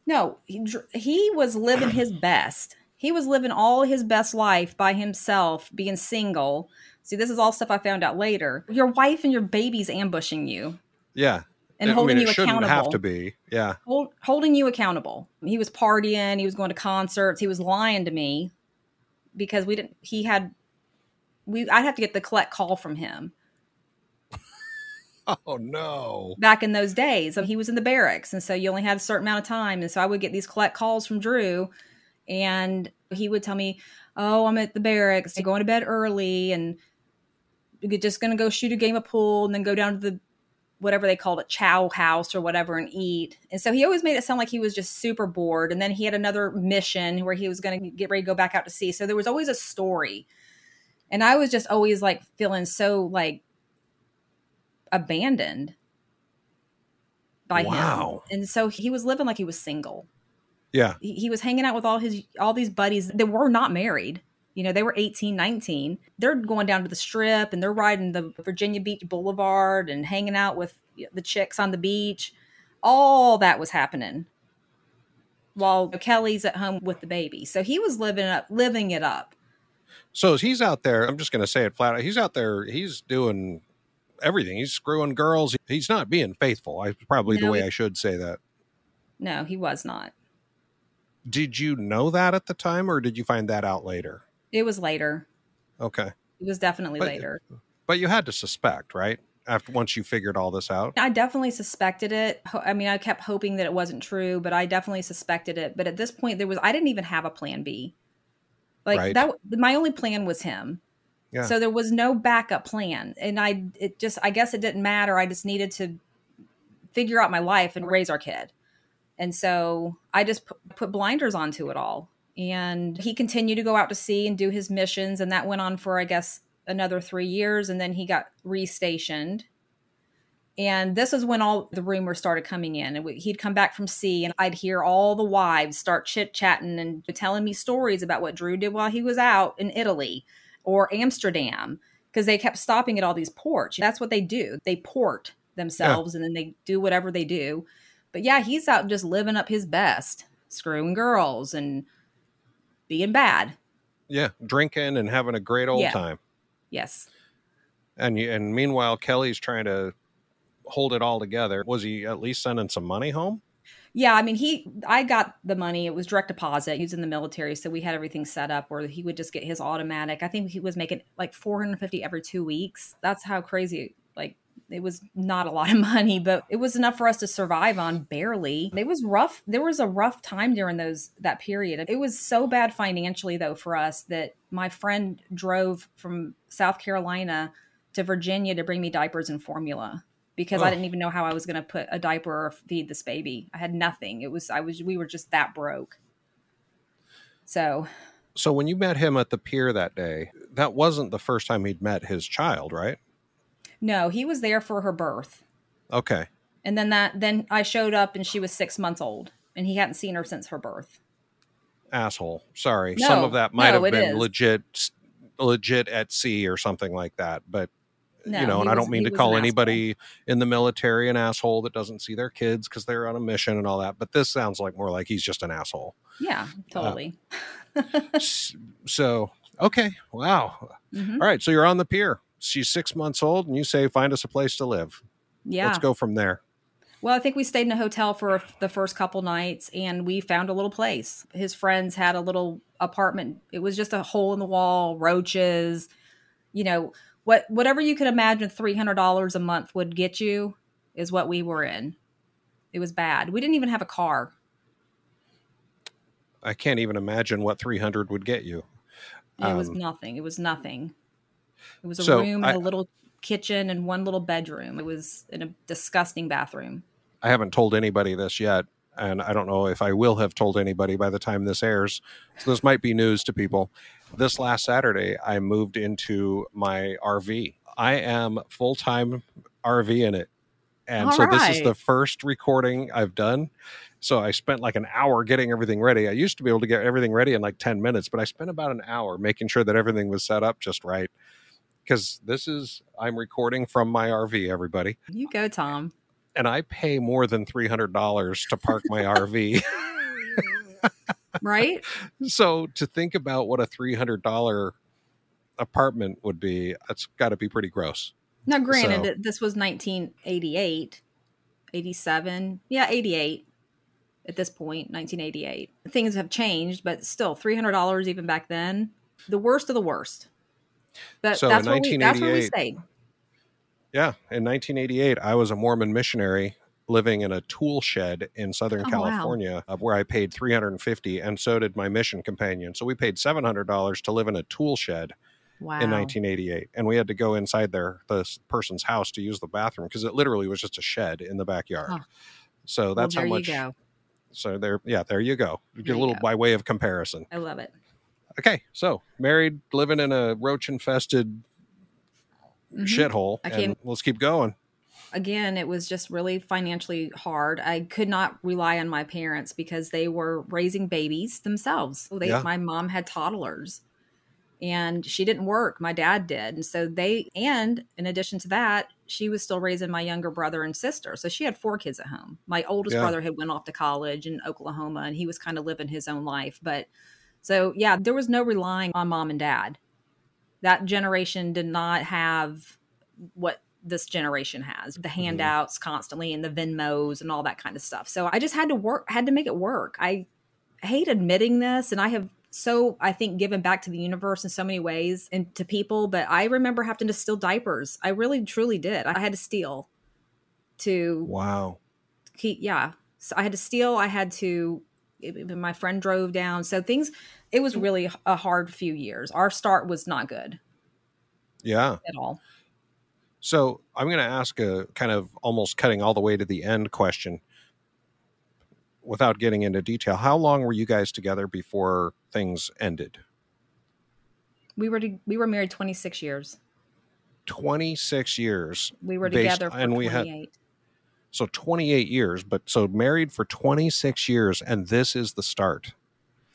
No, he, he was living his best. He was living all his best life by himself, being single. See, this is all stuff I found out later. Your wife and your baby's ambushing you Yeah. and I holding mean, you it shouldn't accountable. have to be. Yeah. hold, holding you accountable. He was partying, he was going to concerts, he was lying to me because we didn't he had we I'd have to get the collect call from him Oh no. back in those days. So he was in the barracks and so you only had a certain amount of time and so I would get these collect calls from Drew and he would tell me, "Oh, I'm at the barracks, going to bed early and just going to go shoot a game of pool and then go down to the whatever they called it, chow house or whatever, and eat. And so he always made it sound like he was just super bored. And then he had another mission where he was going to get ready to go back out to sea. So there was always a story. And I was just always like feeling so like abandoned by Wow. him. And so he was living like he was single. Yeah. He, he was hanging out with all his all these buddies that were not married. You know, they were 18, 19. They're going down to the strip and they're riding the Virginia Beach Boulevard and hanging out with the chicks on the beach. All that was happening while Kelli's at home with the baby. So he was living up living it up. So he's out there. I'm just going to say it flat out. He's out there. He's doing everything. He's screwing girls. He's not being faithful. I probably the way he- I should say that. No, he was not. Did you know that at the time, or did you find that out later? It was later. Okay, It was definitely But- later. but you had to suspect, right? after once you figured all this out? I definitely suspected it. I mean, I kept hoping that it wasn't true, but I definitely suspected it. But at this point, there was I didn't even have a plan B. Like Right. that, my only plan was him. Yeah. So there was no backup plan, and I it just I guess it didn't matter. I just needed to figure out my life and raise our kid, and so I just put, put blinders onto it all. And he continued to go out to sea and do his missions, and that went on for I guess another three years, and then he got restationed. And this is when all the rumors started coming in. And we- he'd come back from sea, and I'd hear all the wives start chit chatting and telling me stories about what Drew did while he was out in Italy or Amsterdam because they kept stopping at all these ports. That's what they do. They port themselves and then they do whatever they do. But yeah, he's out just living up his best, screwing girls and being bad. Yeah, drinking and having a great old Yeah. time. Yes. And you, and meanwhile, Kelli's trying to hold it all together. Was he at least sending some money home? Yeah, I mean, he, I got the money. It was direct deposit. He was in the military, so we had everything set up where he would just get his automatic. I think he was making like 450 every two weeks. That's how crazy, like, it was not a lot of money, but it was enough for us to survive on barely. It was rough. There was a rough time during those, that period. It was so bad financially, though, for us that my friend drove from South Carolina to Virginia to bring me diapers and formula because I Oh. didn't even know how I was going to put a diaper or feed this baby. I had nothing. It was I was we were just that broke. So So when you met him at the pier that day, that wasn't the first time he'd met his child, right? No, he was there for her birth, Okay. and then that then I showed up and she was six months old, and he hadn't seen her since her birth. Asshole. Sorry. No, Some of that might no, have been is. legit legit at sea or something like that, but No, you know, and I don't mean to call an anybody in the military an asshole that doesn't see their kids because they're on a mission and all that, but this sounds like more like he's just an asshole. Yeah, totally. S- so, okay. Wow. Mhm. All right. So you're on the pier. She's six months old, and you say, find us a place to live. Yeah. Let's go from there. Well, I think we stayed in a hotel for the first couple nights and we found a little place. His friends had a little apartment. It was just a hole in the wall, roaches, you know, what whatever you could imagine $300 a month would get you is what we were in. It was bad. We didn't even have a car. I can't even imagine what 300 would get you. It was Um, nothing. It was nothing. It was a So, room I- and a little kitchen and one little bedroom. It was in a disgusting bathroom. I haven't told anybody this yet, and I don't know if I will have told anybody by the time this airs. So this might be news to people. This last Saturday, I moved into my RV. I am full time RV in it. And All so this is the first recording I've done. So I spent like an hour getting everything ready. I used to be able to get everything ready in like 10 minutes, but I spent about an hour making sure that everything was set up just right. Because this is, I'm recording from my RV, everybody You go, Tom. and I pay more than three hundred dollars to park my RV. Right? so to think about what a three hundred dollar apartment would be, that's got to be pretty gross. Now, granted, So- this was 1988, 87. Yeah, 88 at this point, 1988. Things have changed, but still, $300 even back then. The worst of the worst. But So in that's, where we, that's where we 1988. Yeah, in 1988, I was a Mormon missionary living in a tool shed in Southern Oh. California, uh, where I paid 350, and so did my mission companion. So we paid 700 dollars to live in a tool shed Wow. in 1988 and we had to go inside their this person's house to use the bathroom because it literally was just a shed in the backyard Huh. so Well, that's there how much so there yeah there you go You get There a little go. by way of comparison I love it. Okay so married living in a roach infested Mhm. shithole I let's keep going again, it was just really financially hard. I could not rely on my parents because they were raising babies themselves. They, Yeah. My mom had toddlers and she didn't work. My dad did. And so they, and in addition to that, she was still raising my younger brother and sister. So she had four kids at home. My oldest Yeah. brother had went off to college in Oklahoma and he was kind of living his own life. But so, yeah, there was no relying on mom and dad. That generation did not have what this generation has the mm-hmm. handouts constantly and the venmos and all that kind of stuff so i just had to work had to make it work i hate admitting this and i have so I think given back to the universe in so many ways and to people. But I remember having to steal diapers. I really truly did. I had to steal to Wow. keep yeah. So I had to steal. I had to. My friend drove down. So things. It was mm. really a hard few years. Our start was not good Yeah. at all. So I'm going to ask a kind of almost cutting all the way to the end question without getting into detail. How long were you guys together before things ended? We were to, we were married 26 years. 26 years. We were Based- together for and we had- 28. So 28 years, but so married for 26 years and this is the start.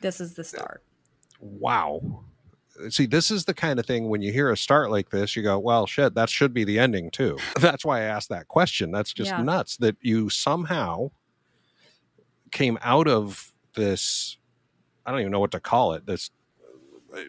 This is the start. Wow. See, this is the kind of thing when you hear a start like this, you go, well, shit, that should be the ending too. That's why I asked that question. That's just Yeah. nuts that you somehow came out of this, I don't even know what to call it, this uh,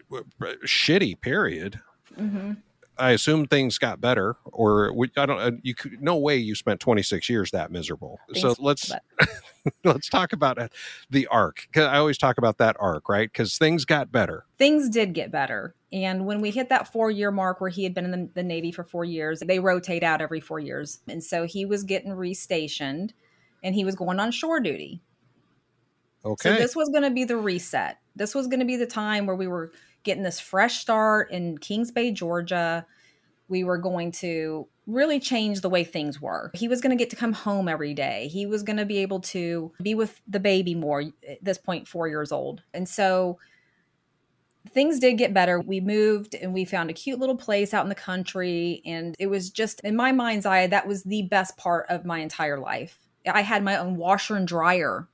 shitty period. hmm I assume things got better, or we, I don't. Uh, you could no way you spent 26 years that miserable. so let's let's talk about uh, the arc. 'Cause I always talk about that arc, right? Because things got better. things did get better. And when we hit that four year mark where he had been in the, the Navy for four years, they rotate out every four years. And so he was getting restationed and he was going on shore duty. Okay. So this was going to be the reset. This was going to be the time where we were getting this fresh start in Kings Bay, Georgia. We were going to really change the way things were. He was going to get to come home every day. He was going to be able to be with the baby more at this point 4 years old. And so things did get better. We moved and we found a cute little place out in the country and it was just in my mind's eye that was the best part of my entire life. I had my own washer and dryer.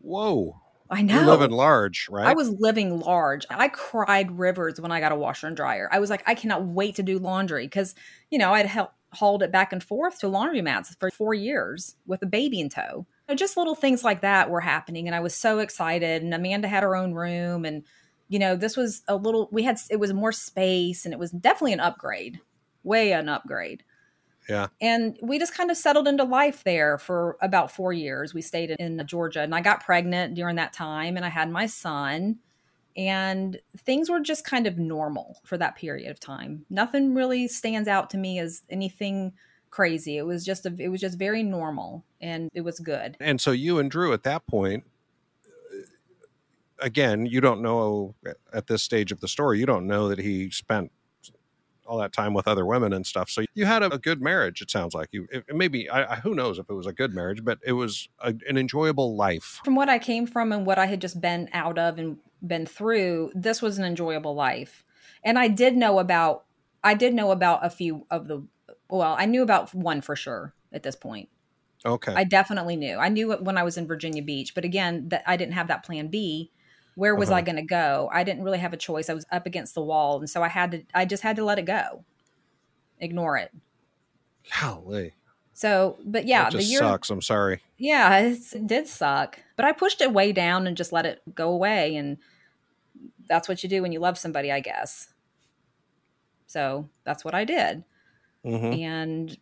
Whoa. I know. You're living large, right? I was living large. I cried rivers when I got a washer and dryer. I was like, I cannot wait to do laundry because, you know, I'd hel- hauled it back and forth to laundromats for four years with a baby in tow. Know, just little things like that were happening. And I was so excited. And Amanda had her own room. And, you know, this was a little, we had, it was more space and it was definitely an upgrade, way an upgrade. Yeah. And we just kind of settled into life there for about four years. We stayed in Georgia and I got pregnant during that time and I had my son. And things were just kind of normal for that period of time. Nothing really stands out to me as anything crazy. It was just a, it was just very normal and it was good. and so you and Drew at that point, uh, again, you don't know at this stage of the story, you don't know that he spent all that time with other women and stuff. So you had a, a good marriage. It sounds like you. It, maybe I, I, who knows if it was a good marriage, but it was a, an enjoyable life. From what I came from and what I had just been out of and been through, this was an enjoyable life. And I did know about I did know about a few of the well, I knew about one for sure at this point. Okay. I definitely knew. I knew it when I was in Virginia Beach, but again, that I didn't have that plan B. Where was Uh-huh. I going to go? I didn't really have a choice. I was up against the wall, and so I had to. I just had to let it go, ignore it. Golly. So, but yeah, that the year. sucks. I'm sorry. Yeah, it's, it did suck, but I pushed it way down and just let it go away, and that's what you do when you love somebody, I guess. So that's what I did, Mhm. and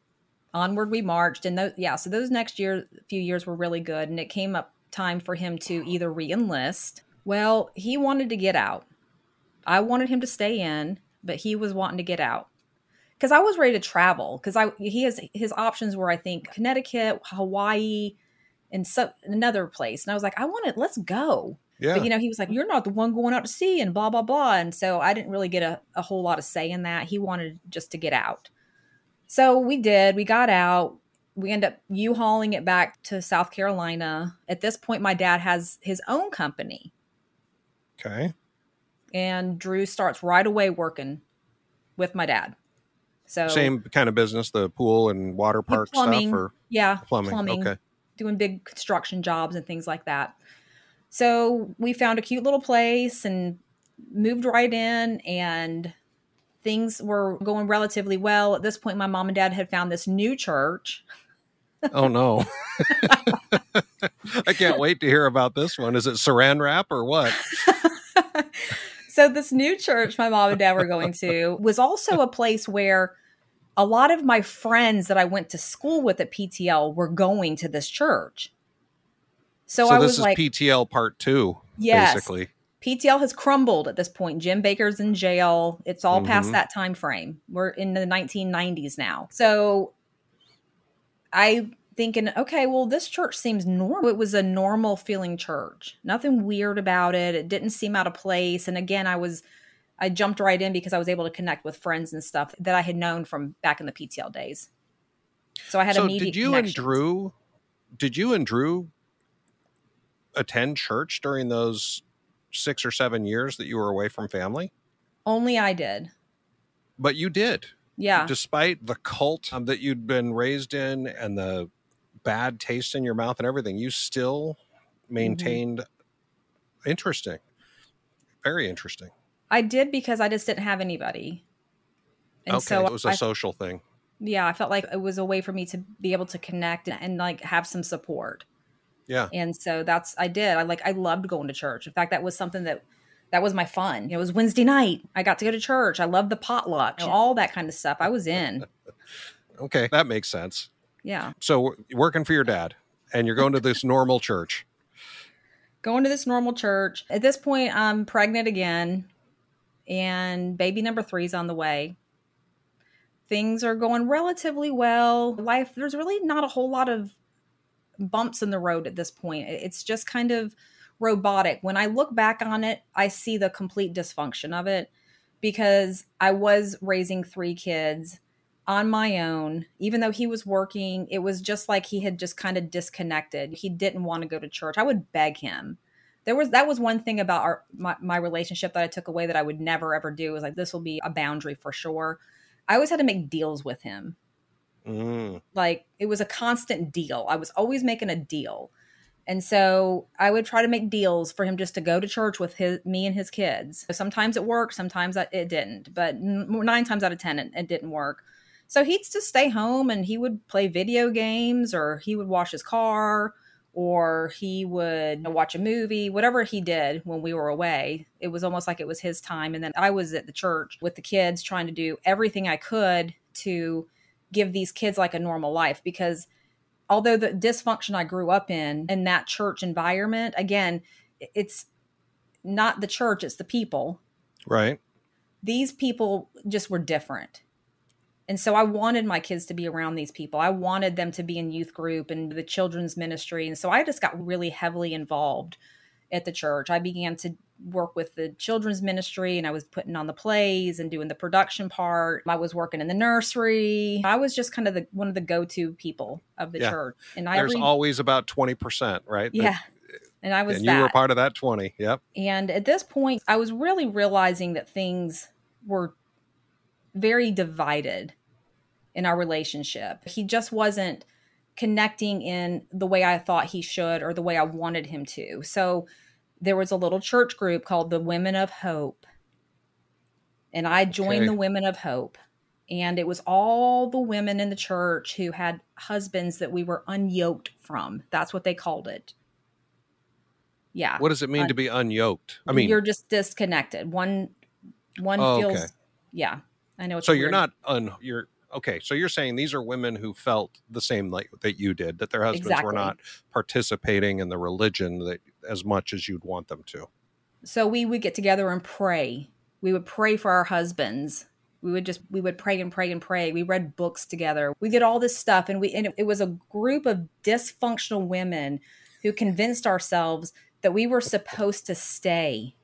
onward we marched. And those, yeah, so those next year, few years were really good, and it came up time for him to either re-enlist. Well, he wanted to get out. I wanted him to stay in, but he was wanting to get out because I was ready to travel. Because I he has his options were I think Connecticut, Hawaii, and so another place. And I was like, I want it. Let's go. Yeah. But you know, he was like, "You're not the one going out to sea," and blah blah blah. And so I didn't really get a, a whole lot of say in that. He wanted just to get out. So we did. We got out. We end up U-hauling it back to South Carolina. At this point, my dad has his own company, okay. and Drew starts right away working with my dad. So Same kind of business, the pool and water park plumbing. stuff, or yeah, plumbing. Okay. doing big construction jobs and things like that. So we found a cute little place and moved right in, and things were going relatively well. At this point, my mom and dad had found this new church. Oh no. I can't wait to hear about this one. Is it saran wrap or what? so this new church my mom and dad were going to was also a place where a lot of my friends that I went to school with at PTL were going to this church. So, I this was is like, PTL part two, Yes. basically. PTL has crumbled at this point. Jim Bakker's in jail. It's all past Mhm. that time frame. We're in the 1990s now. So I thinking, okay, well, this church seems normal. It was a normal feeling church. Nothing weird about it. It didn't seem out of place. And again, I was I jumped right in because I was able to connect with friends and stuff that I had known from back in the PTL days. So I had so immediate did you and Drew did you and Drew attend church during those six or seven years that you were away from family? Only I did. But you did. Yeah. Despite the cult um, that you'd been raised in and the bad taste in your mouth and everything, you still Mm-hmm. maintained interesting. Very interesting. I did because I just didn't have anybody. And okay. so it was a I, social thing. yeah, I felt like it was a way for me to be able to connect and, and like have some support. Yeah. And so that's I did. I like I loved going to church. In fact, that was something that that was my fun. It was Wednesday night. I got to go to church. I loved the potluck, you know, all that kind of stuff. I was in. Okay. That makes sense. Yeah. So working for your dad and you're going to this normal church. Going to this normal church. At this point, I'm pregnant again and baby number three is on the way. Things are going relatively well. Life, there's really not a whole lot of bumps in the road at this point. It's just kind of robotic. When I look back on it, I see the complete dysfunction of it because I was raising three kids on my own. Even though he was working, it was just like he had just kind of disconnected. He didn't want to go to church. I would beg him. There was that was one thing about our my, my relationship that I took away that I would never ever do was like this will be a boundary for sure. I always had to make deals with him Mm. like it was a constant deal. I was always making a deal. And so I would try to make deals for him just to go to church with his, me and his kids. Sometimes it worked, sometimes it didn't. But nine times out of 10, it, it didn't work. So he'd just stay home and he would play video games or he would wash his car or he would watch a movie, whatever he did when we were away. It was almost like it was his time. And then I was at the church with the kids trying to do everything I could to give these kids like a normal life because although the dysfunction I grew up in in that church environment again it's not the church it's the people. Right. these people just were different. And so I wanted my kids to be around these people. I wanted them to be in youth group and the children's ministry. And so I just got really heavily involved at the church. I began to work with the children's ministry and I was putting on the plays and doing the production part. I was working in the nursery. I was just kind of the one of the go-to people of the Yeah. church. And I There's re- always about 20%, right? yeah. And I was and you that. were part of that 20. Yep. and at this point I was really realizing that things were very divided in our relationship. He just wasn't connecting in the way I thought he should or the way I wanted him to. So there was a little church group called the Women of Hope. And I joined Okay. the Women of Hope. And it was all the women in the church who had husbands that we were unyoked from. That's what they called it. Yeah. What does it mean Un- to be unyoked? I mean, you're just disconnected. One one Oh, feels okay. yeah. I know so you're not un you're okay. So you're saying these are women who felt the same like that you did, that their husbands were not participating in the religion that as much as you'd want them to. so we would get together and pray. We would pray for our husbands. We would just we would pray and pray and pray. We read books together. We did all this stuff and we and it, was a group of dysfunctional women who convinced ourselves that we were supposed to stay.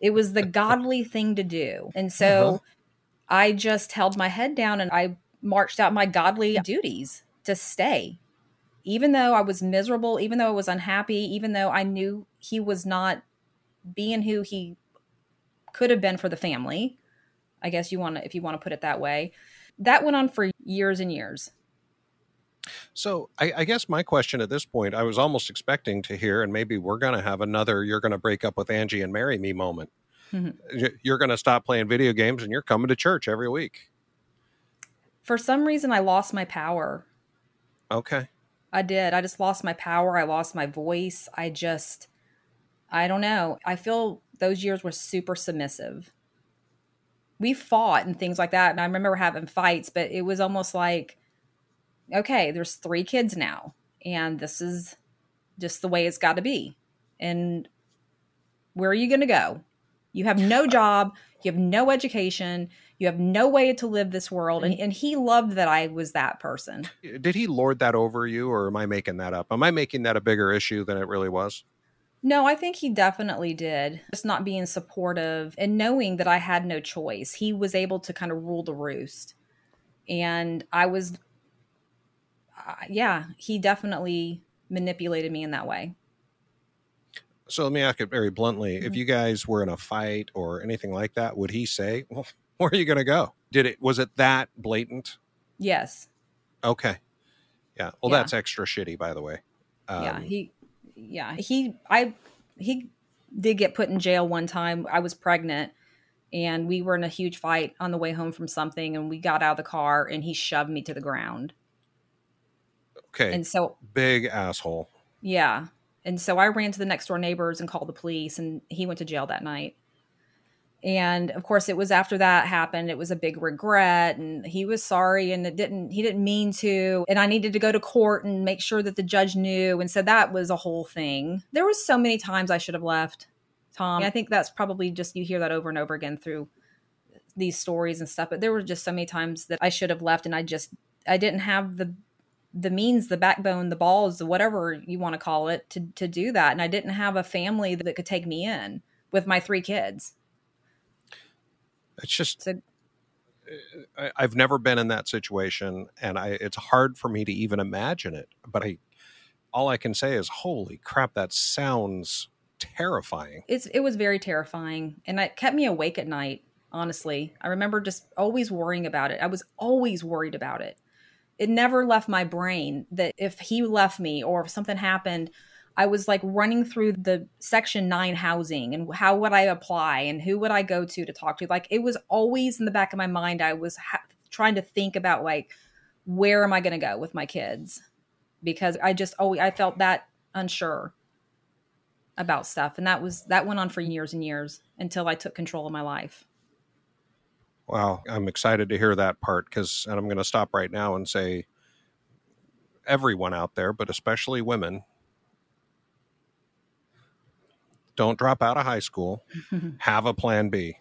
It was the godly thing to do. And so Uh-huh. I just held my head down and I marched out my godly duties to stay. Even though I was miserable, even though I was unhappy, even though I knew he was not being who he could have been for the family. I guess you want to if you want to put it that way. That went on for years and years. So I, I guess my question at this point, I was almost expecting to hear, and maybe we're going to have another "you're going to break up with Angie and marry me" moment. Mhm. You're going to stop playing video games and you're coming to church every week. For some reason I lost my power. Okay. I did. I just lost my power. I lost my voice. I just, I don't know. I feel those years were super submissive. We fought and things like that. And I remember having fights, but it was almost like, okay, there's three kids now. And this is just the way it's got to be. And Where are you going to go? You have no job, you have no education, you have no way to live this world. And, and he loved that I was that person. Did he lord that over you, or am I making that up? Am I making that a bigger issue than it really was? No, I think he definitely did. Just not being supportive and knowing that I had no choice. He was able to kind of rule the roost. And I was, uh, yeah, he definitely manipulated me in that way. So let me ask it very bluntly. If Mhm. you guys were in a fight or anything like that, would he say, well, where are you going to go? Did it, was it that blatant? Yes. Okay. Yeah. Well, Yeah. that's extra shitty, by the way. Um, yeah. He, yeah. He, I, he did get put in jail one time. I was pregnant and we were in a huge fight on the way home from something and we got out of the car and he shoved me to the ground. okay. And so Big asshole. Yeah. And so I ran to the next door neighbors and called the police, and he went to jail that night. And of course, it was after that happened, it was a big regret, and he was sorry, and it didn't, he didn't mean to. And I needed to go to court and make sure that the judge knew. And so that was a whole thing. There was so many times I should have left, Tom. I think that's probably just, you hear that over and over again through these stories and stuff. But there were just so many times that I should have left, and I just, I didn't have the the means, the backbone, the balls, whatever you want to call it, to to do that. And I didn't have a family that could take me in with my three kids. It's just, So I, I've never been in that situation and I, it's hard for me to even imagine it, but I, all I can say is, holy crap, that sounds terrifying. it's it was very terrifying, and it kept me awake at night. Honestly, I remember just always worrying about it. I was always worried about it. It never left my brain that if he left me or if something happened, I was like running through the section 9 housing and how would I apply and who would I go to to talk to? Like it was always in the back of my mind I was ha- trying to think about like where am I going to go with my kids? Because I just always I felt that unsure about stuff and that was that went on for years and years until I took control of my life. Wow. I'm excited to hear that part because, and I'm going to stop right now and say, everyone out there, but especially women, don't drop out of high school. Have a plan B.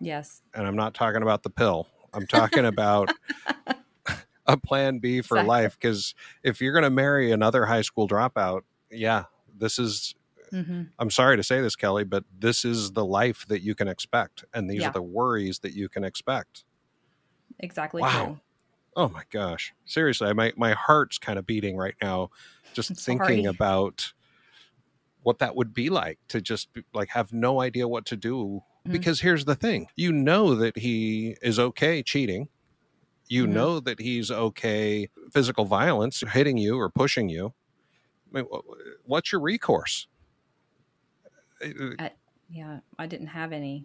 Yes. And I'm not talking about the pill. I'm talking about a plan B for Exactly. life. Because if you're going to marry another high school dropout, yeah, this is, hmm I'm sorry to say this, Kelli, but this is the life that you can expect. And these Yeah. are the worries that you can expect. Exactly Wow. true. Oh my gosh. Seriously, my, my heart's kind of beating right now just I'm thinking sorry. about what that would be like to just be, like have no idea what to do Mhm. because here's the thing. You know that he is okay cheating. You Mhm. know that he's okay physical violence, hitting you or pushing you. I mean, what's your recourse? Uh, Yeah, I didn't have any.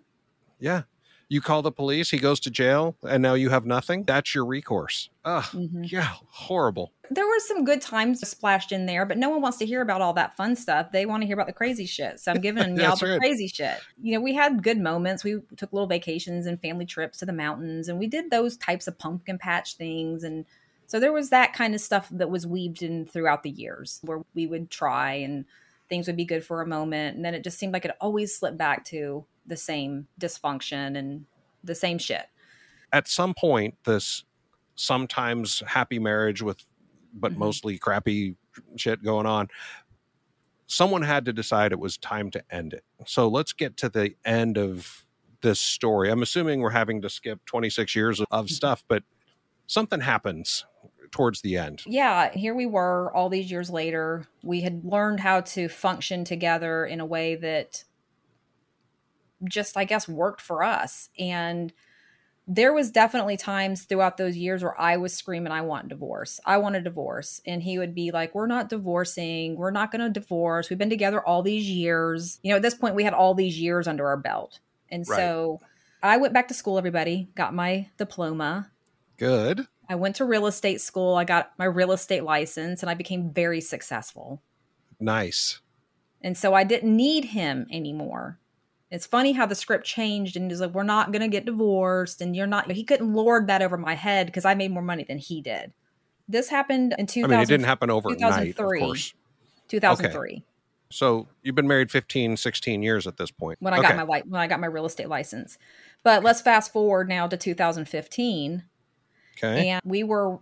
Yeah. You call the police, he goes to jail, and now you have nothing. That's your recourse. Ugh. Mhm. Yeah, horrible. There were some good times splashed in there, but no one wants to hear about all that fun stuff. They want to hear about the crazy shit. So I'm giving them y'all the right. crazy shit. You know, we had good moments. We took little vacations and family trips to the mountains, and we did those types of pumpkin patch things. And so there was that kind of stuff that was weaved in throughout the years where we would try and things would be good for a moment. And then it just seemed like it always slipped back to the same dysfunction and the same shit. At some point, this sometimes happy marriage with, but Mhm. mostly crappy shit going on, someone had to decide it was time to end it. So let's get to the end of this story. I'm assuming we're having to skip 26 years of- of stuff, but something happens towards the end. yeah, here we were all these years later. We had learned how to function together in a way that just, I guess, worked for us. And there was definitely times throughout those years where I was screaming, I want divorce. I want a divorce. And he would be like, We're not divorcing. We're not going to divorce. We've been together all these years. You know, at this point, we had all these years under our belt. And Right. so I went back to school, everybody, got my diploma. Good. I went to real estate school. I got my real estate license and I became very successful. Nice. And so I didn't need him anymore. It's funny how the script changed and he's like, we're not going to get divorced. And you're not, he couldn't lord that over my head because I made more money than he did. This happened in 2000, I mean, it didn't happen overnight, of 2003. course. 2003. So you've been married 15, 16 years at this point. when I Okay. got my when I got my real estate license. But let's fast forward now to 2015 Okay. and we were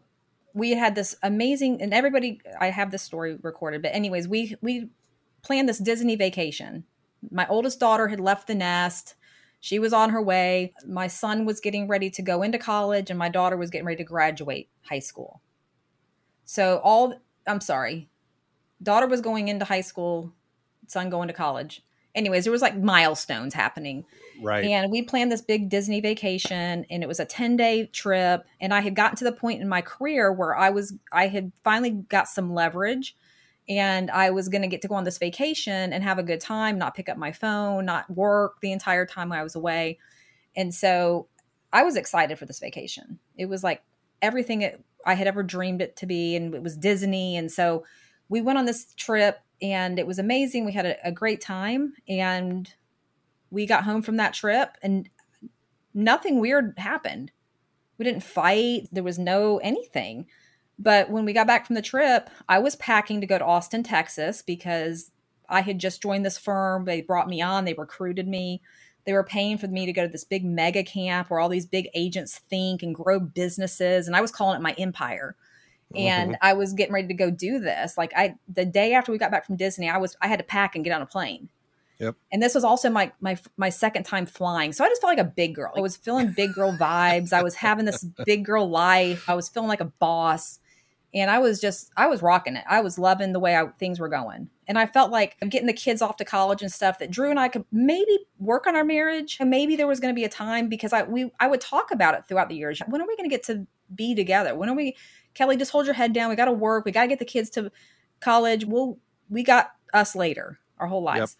we had this amazing and everybody I have this story recorded but anyways we we planned this Disney vacation. My oldest daughter had left the nest. She was on her way. My son was getting ready to go into college and my daughter was getting ready to graduate high school. So all I'm sorry. Daughter was going into high school, son going to college. Anyways, there was like milestones happening. right. And we planned this big Disney vacation and it was a 10 day trip. And I had gotten to the point in my career where I was, I had finally got some leverage and I was going to get to go on this vacation and have a good time, not pick up my phone, not work the entire time I was away. And so I was excited for this vacation. It was like everything it, I had ever dreamed it to be. And it was Disney. And so we went on this trip and it was amazing. We had a, a great time. And we got home from that trip and nothing weird happened. We didn't fight. There was no anything. But when we got back from the trip, I was packing to go to Austin, Texas because I had just joined this firm. They brought me on, they recruited me. They were paying for me to go to this big mega camp where all these big agents think and grow businesses. And I was calling it my empire. And I was getting ready to go do this. Like I the day after we got back from Disney, I was I had to pack and get on a plane. Yep. And this was also my my my second time flying. So I just felt like a big girl. I was feeling big girl vibes. I was having this big girl life. I was feeling like a boss. And I was just I was rocking it. I was loving the way I, things were going. And I felt like I'm getting the kids off to college and stuff that Drew and I could maybe work on our marriage. And maybe there was going to be a time because I we I would talk about it throughout the years. When are we going to get to be together? When are we Kelli just hold your head down. We got to work. We got to get the kids to college. We'll we got us later our whole lives.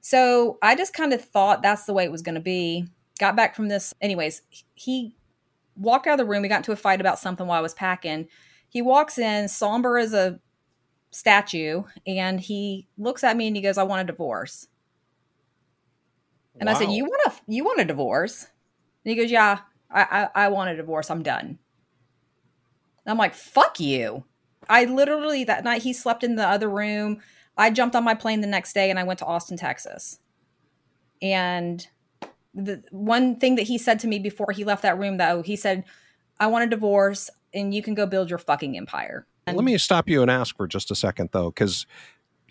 So I just kind of thought that's the way it was going to be. Got back from this. Anyways, he walked out of the room. We got into a fight about something while I was packing. He walks in, somber as a statue, and he looks at me and he goes, I want a divorce. And I said, You want a you want a divorce? And he goes, Yeah, I, I, I want a divorce. I'm done. And I'm like, fuck you. I literally that night he slept in the other room. I jumped on my plane the next day and I went to Austin, Texas. And the one thing that he said to me before he left that room though, he said, I want a divorce and you can go build your fucking empire. Let me stop you and ask for just a second, though, because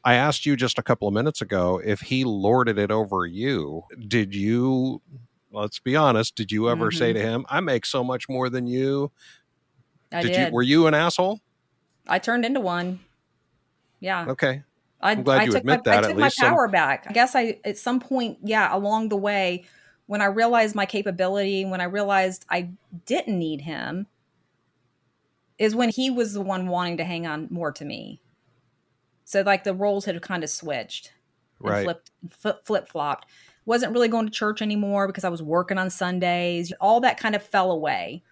I asked you just a couple of minutes ago if he lorded it over you. Did you, let's be honest, did you ever say mm-hmm. to him, I make so much more than you? I did, did. you? Were you an asshole? I turned into one. Yeah. Okay. I, I'm glad I you took admit my, that, I took my least some- power back. I guess I at some point, yeah, along the way, when I realized my capability, when I realized I didn't need him, is when he was the one wanting to hang on more to me. So like the roles had kind of switched, Right. flipped, flip flip flopped. Wasn't really going to church anymore because I was working on Sundays. All that kind of fell away.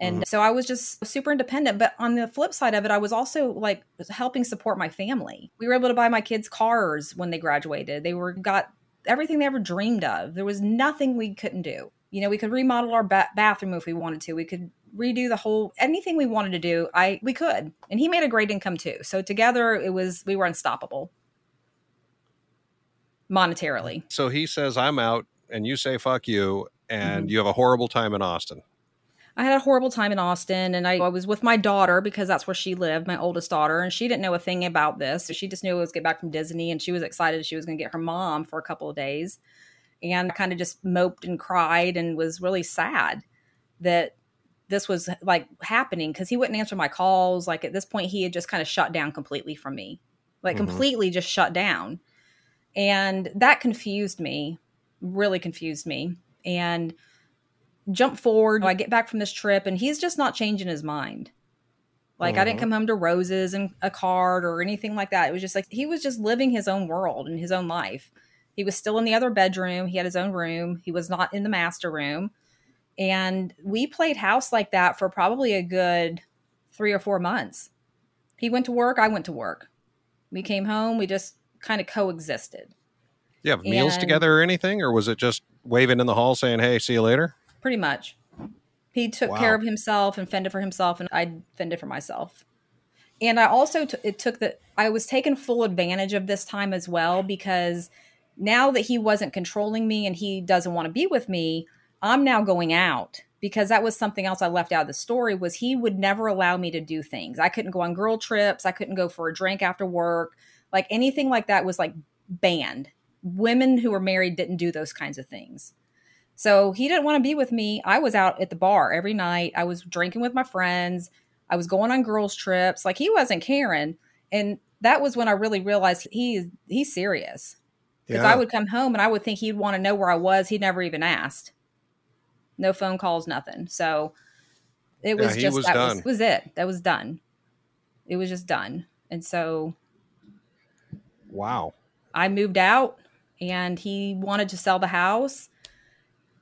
And so I was just super independent. But on the flip side of it, I was also like helping support my family. We were able to buy my kids cars when they graduated. They were got everything they ever dreamed of. There was nothing we couldn't do. You know, we could remodel our ba- bathroom if we wanted to. We could redo the whole anything we wanted to do. I we could. And he made a great income too. So together it was we were unstoppable monetarily. So he says, I'm out, and you say, fuck you, and Mm-hmm. you have a horrible time in Austin. I had a horrible time in Austin and I, I was with my daughter because that's where she lived, my oldest daughter, and she didn't know a thing about this. So she just knew it was get back from Disney and she was excited she was going to get her mom for a couple of days. And kind of just moped and cried and was really sad that this was like happening because he wouldn't answer my calls. Like at this point, he had just kind of shut down completely from me, like Mhm. completely just shut down. And that confused me, really confused me. And jump forward. I get back from this trip and he's just not changing his mind. Like I didn't Mhm. come home to roses and a card or anything like that. It was just like he was just living his own world and his own life. He was still in the other bedroom. He had his own room. He was not in the master room. And we played house like that for probably a good three or four months. He went to work. I went to work. We came home. We just kind of coexisted. You have meals And- together or anything, or was it just waving in the hall saying, hey, see you later? Pretty much. He took Wow. care of himself and fended for himself, and I fended for myself. and I also t- it took the I was taking full advantage of this time as well because now that he wasn't controlling me and he doesn't want to be with me, I'm now going out because that was something else I left out of the story was he would never allow me to do things. I couldn't go on girl trips, I couldn't go for a drink after work. Like anything like that was like banned. Women who were married didn't do those kinds of things. So he didn't want to be with me. I was out at the bar every night. I was drinking with my friends. I was going on girls trips. Like he wasn't caring. And that was when I really realized he he's serious. Because Yeah. I would come home and I would think he'd want to know where I was. He never even asked. No phone calls, nothing. So it was he just was that. Was, was it. That was done. It was just done. And so Wow. I moved out and he wanted to sell the house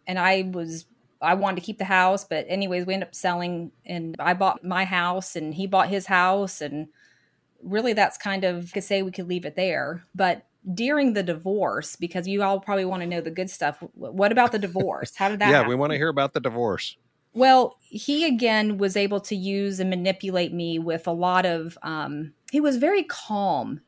and I was I wanted to keep the house but anyways we ended up selling and I bought my house and he bought his house and really that's kind of could say we could leave it there but during the divorce because you all probably want to know the good stuff what about the divorce how did that yeah, happen? we want to hear about the divorce. Well, he again was able to use and manipulate me with a lot of. Um, he was very calm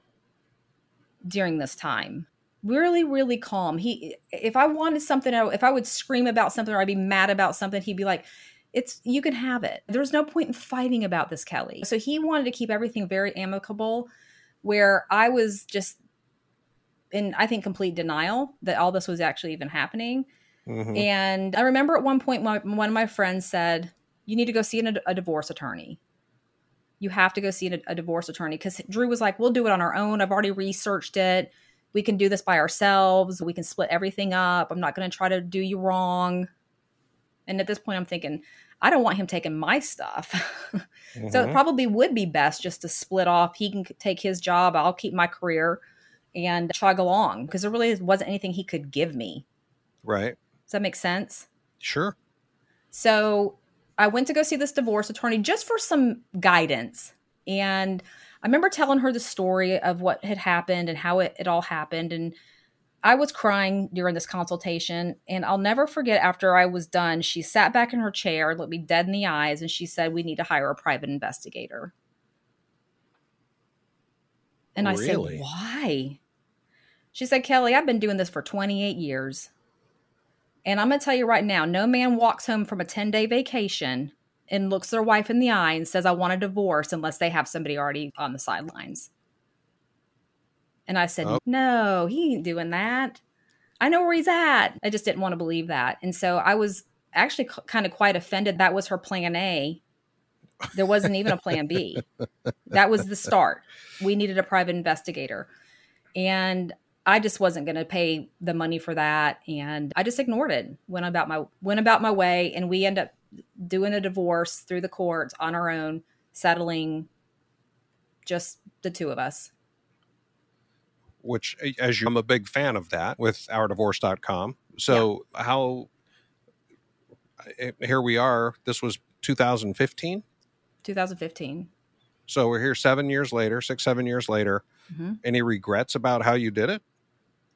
during this time. Really, really calm. He, if I wanted something, if I would scream about something or I'd be mad about something, he'd be like, "It's you can have it. There's no point in fighting about this, Kelli." So he wanted to keep everything very amicable, where I was just in, I think, complete denial that all this was actually even happening. Mhm. And I remember at one point, my, one of my friends said, You need to go see an, a divorce attorney. You have to go see a, a divorce attorney because Drew was like, We'll do it on our own. I've already researched it. We can do this by ourselves. We can split everything up. I'm not going to try to do you wrong. And at this point, I'm thinking, I don't want him taking my stuff. So it Mhm. probably would be best just to split off. He can take his job. I'll keep my career and chug along because there really wasn't anything he could give me. Right. Does that make sense? Sure. So I went to go see this divorce attorney just for some guidance. And remember telling her the story of what had happened and how it, it all happened. And I was crying during this consultation. And I'll never forget after I was done, she sat back in her chair, looked me dead in the eyes, and she said, We need to hire a private investigator. And I Really? said, Why? She said, Kelli, I've been doing this for 28 years. And I'm going to tell you right now no man walks home from a 10 day vacation and looks their wife in the eye and says, I want a divorce unless they have somebody already on the sidelines. And I said, Oh. No, he ain't doing that. I know where he's at. I just didn't want to believe that. And so I was actually c- kind of quite offended. That was her plan A. There wasn't even a plan B. That was the start. We needed a private investigator. And I just wasn't going to pay the money for that, and I just ignored it. Went about my went about my way, and we end up doing a divorce through the courts on our own, settling just the two of us. Which, as you, I'm a big fan of that with ourdivorce.com. So, how eh, here we are. This was 2015. 2015. So, we're here seven years later, six, seven years later. Mhm. Any regrets about how you did it?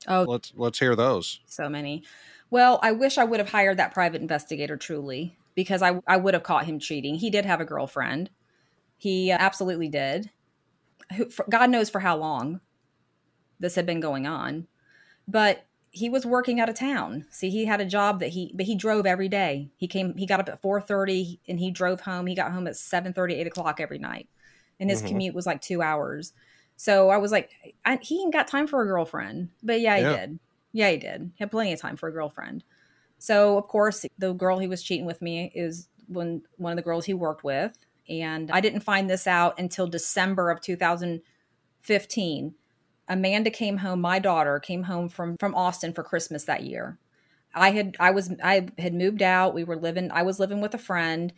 Oh, Let's let's hear those. so many. Well, I wish I would have hired that private investigator truly because I I would have caught him cheating. He did have a girlfriend. He absolutely did. Who, for, God knows for how long this had been going on, but he was working out of town. See, he had a job that he but he drove every day. He came he got up at four thirty and he drove home. He got home at 7 8 o'clock every night, and his Mhm. commute was like two hours. So I was like, I, he ain't got time for a girlfriend, but yeah, he Yeah. did. Yeah, he did. He had plenty of time for a girlfriend. So of course, the girl he was cheating with me is one one of the girls he worked with, and I didn't find this out until December of 2015. Amanda came home. My daughter came home from from Austin for Christmas that year. I had I was I had moved out. We were living. I was living with a friend,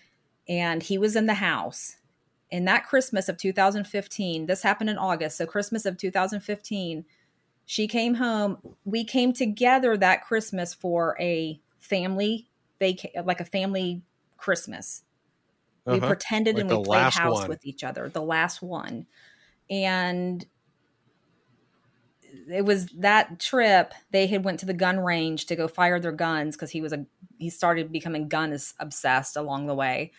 and he was in the house. In that Christmas of 2015, this happened in August. So Christmas of 2015, she came home. We came together that Christmas for a family vaca- like a family Christmas. We Uh-huh. pretended Like and we played house one. with each other. The last one, and it was that trip. They had went to the gun range to go fire their guns because he was a he started becoming gun obsessed along the way.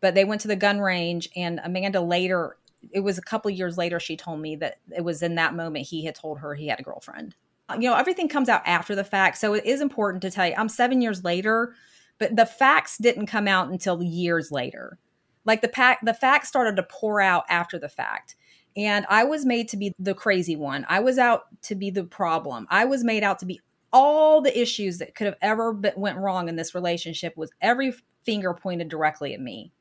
But they went to the gun range, and Amanda later it was a couple years later she told me that it was in that moment he had told her he had a girlfriend. You know, everything comes out after the fact, so it is important to tell you. I'm seven years later, but the facts didn't come out until years later. Like the pack, the facts started to pour out after the fact. And I was made to be the crazy one. I was out to be the problem. I was made out to be all the issues that could have ever been, went wrong in this relationship was every finger pointed directly at me.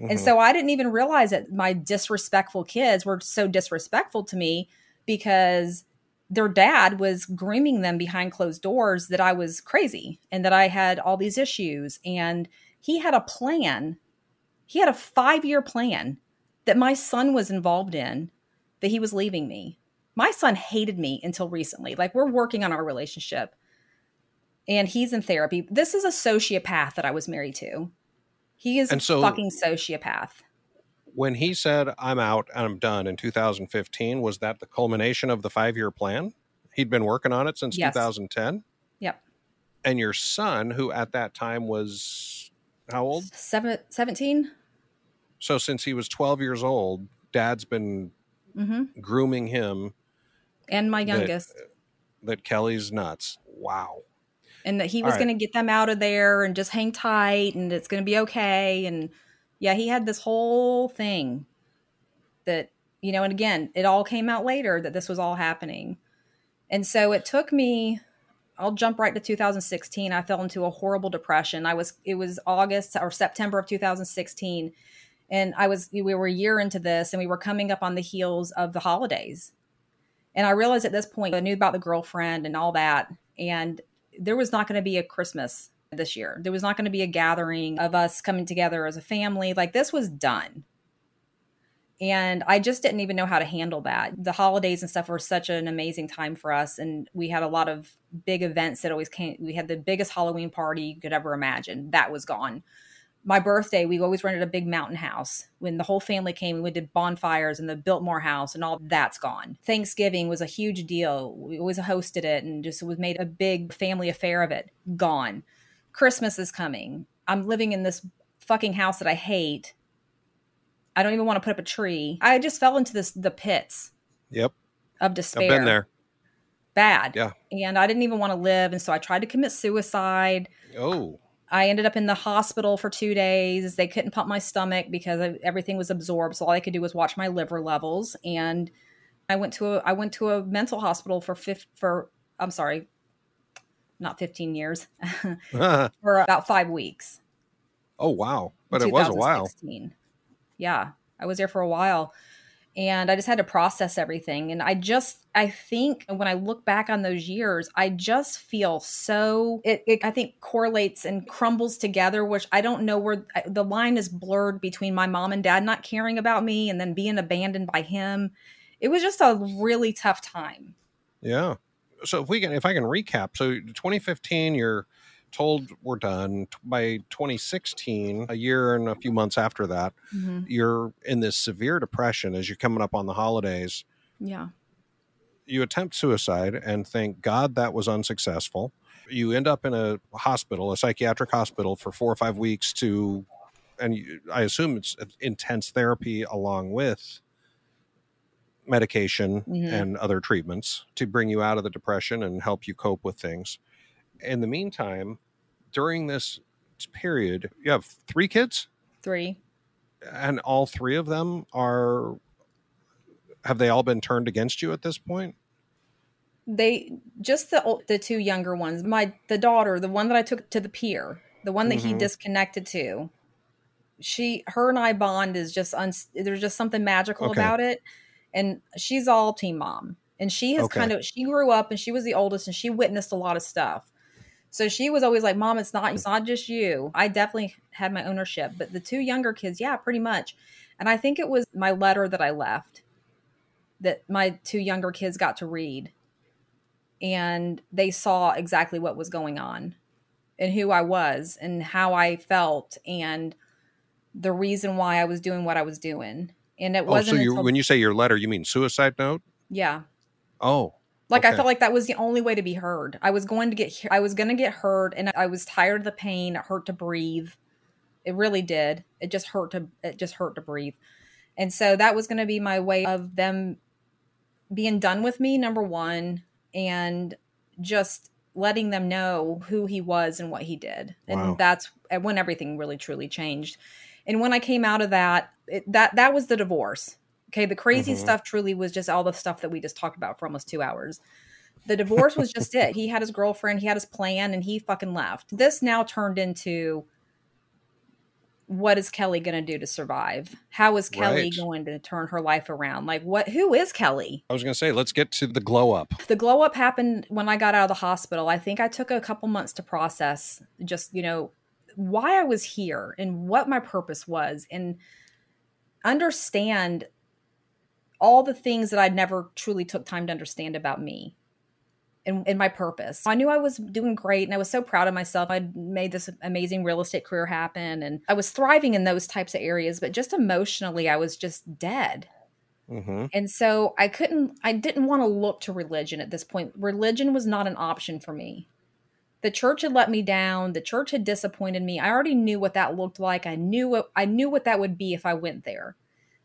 Mm-hmm. And so I didn't even realize that my disrespectful kids were so disrespectful to me because their dad was grooming them behind closed doors that I was crazy and that I had all these issues. And he had a plan. He had a five year plan that my son was involved in that he was leaving me. My son hated me until recently. Like we're working on our relationship and he's in therapy. This is a sociopath that I was married to. He is and so, a fucking sociopath. When he said, I'm out and I'm done in 2015, was that the culmination of the five year plan? He'd been working on it since yes. 2010? Yep. And your son, who at that time was how old? Seven, 17. So since he was 12 years old, dad's been mm-hmm. grooming him. And my youngest. That, that Kelli's nuts. Wow and that he was right. going to get them out of there and just hang tight and it's going to be okay and yeah he had this whole thing that you know and again it all came out later that this was all happening. And so it took me I'll jump right to 2016 I fell into a horrible depression. I was it was August or September of 2016 and I was we were a year into this and we were coming up on the heels of the holidays. And I realized at this point I knew about the girlfriend and all that. And there was not going to be a Christmas this year. There was not going to be a gathering of us coming together as a family. Like this was done. And I just didn't even know how to handle that. The holidays and stuff were such an amazing time for us. And we had a lot of big events that always came. We had the biggest Halloween party you could ever imagine. That was gone my birthday, we always rented a big mountain house. When the whole family came, we did bonfires in the Biltmore house, and all that's gone. Thanksgiving was a huge deal. We always hosted it and just was made a big family affair of it. Gone. Christmas is coming. I'm living in this fucking house that I hate. I don't even want to put up a tree. I just fell into this the pits. Yep. Of despair. I've been there. Bad. Yeah. And I didn't even want to live, and so I tried to commit suicide. Oh I ended up in the hospital for two days. They couldn't pump my stomach because everything was absorbed. So all I could do was watch my liver levels. And I went to a I went to a mental hospital for fifth for I'm sorry, not 15 years, for about five weeks. Oh wow! But it was a while. Yeah, I was there for a while, and I just had to process everything. And I just, I think when I look back on those years, I just feel so, it, it, I think correlates and crumbles together, which I don't know where the line is blurred between my mom and dad not caring about me and then being abandoned by him. It was just a really tough time. Yeah. So if we can, if I can recap, so 2015, you're, told we're done. By 2016 a year and a few months after that mm-hmm. you're in this severe depression as you're coming up on the holidays. Yeah. You attempt suicide and thank god that was unsuccessful. You end up in a hospital a psychiatric hospital for four or five weeks to and you, i assume it's intense therapy along with medication mm-hmm. and other treatments to bring you out of the depression and help you cope with things in the meantime, during this period, you have three kids? Three. And all three of them are have they all been turned against you at this point? They just the the two younger ones. My the daughter, the one that I took to the pier, the one that mm-hmm. he disconnected to. She her and I bond is just un, there's just something magical okay. about it. And she's all team mom. And she has okay. kind of she grew up and she was the oldest and she witnessed a lot of stuff. So she was always like, "Mom, it's not it's not just you." I definitely had my ownership, but the two younger kids, yeah, pretty much. And I think it was my letter that I left that my two younger kids got to read. And they saw exactly what was going on and who I was and how I felt and the reason why I was doing what I was doing. And it wasn't. Oh, so until- when you say your letter, you mean suicide note? Yeah. Oh, like okay. I felt like that was the only way to be heard. I was going to get I was going to get heard and I was tired of the pain. It hurt to breathe. It really did. It just hurt to it just hurt to breathe. And so that was going to be my way of them being done with me, number one, and just letting them know who he was and what he did. And Wow. that's when everything really truly changed. And when I came out of that, it, that that was the divorce. Okay, the crazy Mhm. stuff truly was just all the stuff that we just talked about for almost 2 hours. The divorce was just it. He had his girlfriend, he had his plan and he fucking left. This now turned into what is Kelli going to do to survive? How is Kelli Right. going to turn her life around? Like what who is Kelli? I was going to say, let's get to the glow up. The glow up happened when I got out of the hospital. I think I took a couple months to process just, you know, why I was here and what my purpose was and understand all the things that I'd never truly took time to understand about me and, and my purpose. I knew I was doing great and I was so proud of myself. I'd made this amazing real estate career happen and I was thriving in those types of areas, but just emotionally, I was just dead. hmm And so I couldn't, I didn't want to look to religion at this point. Religion was not an option for me. The church had let me down. The church had disappointed me. I already knew what that looked like. I knew what I knew what that would be if I went there.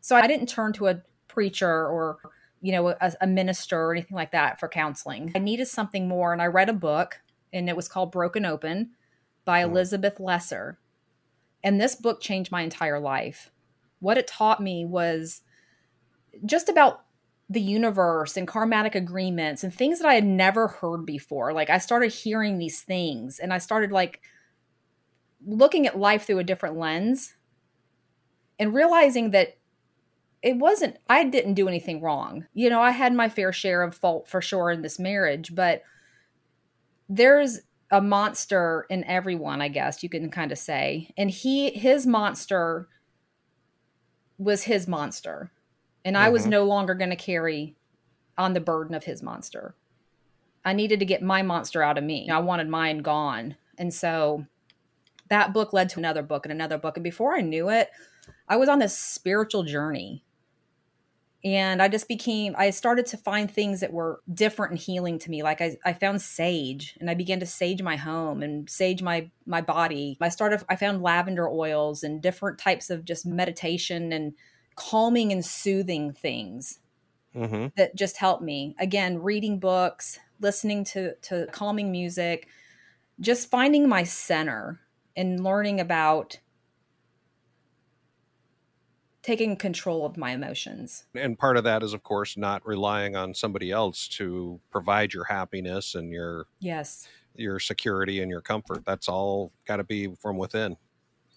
So I didn't turn to a preacher or you know a, a minister or anything like that for counseling. I needed something more, and I read a book, and it was called Broken Open by Hmm. Elizabeth Lesser. And this book changed my entire life. What it taught me was just about the universe and karmatic agreements and things that I had never heard before. Like I started hearing these things and I started like looking at life through a different lens and realizing that it wasn't I didn't do anything wrong. You know, I had my fair share of fault for sure in this marriage, but there's a monster in everyone, I guess you can kind of say. And he his monster was his monster. And I was Mhm. no longer going to carry on the burden of his monster. I needed to get my monster out of me. I wanted mine gone. And so that book led to another book and another book. And before I knew it, I was on this spiritual journey. And I just became, I started to find things that were different and healing to me. Like I, I found sage and I began to sage my home and sage my, my body. I started, I found lavender oils and different types of just meditation and calming and soothing things hmm that just help me. Again, reading books, listening to to calming music, just finding my center and learning about taking control of my emotions. And part of that is, of course, not relying on somebody else to provide your happiness and your Yes. your security and your comfort. That's all got to be from within.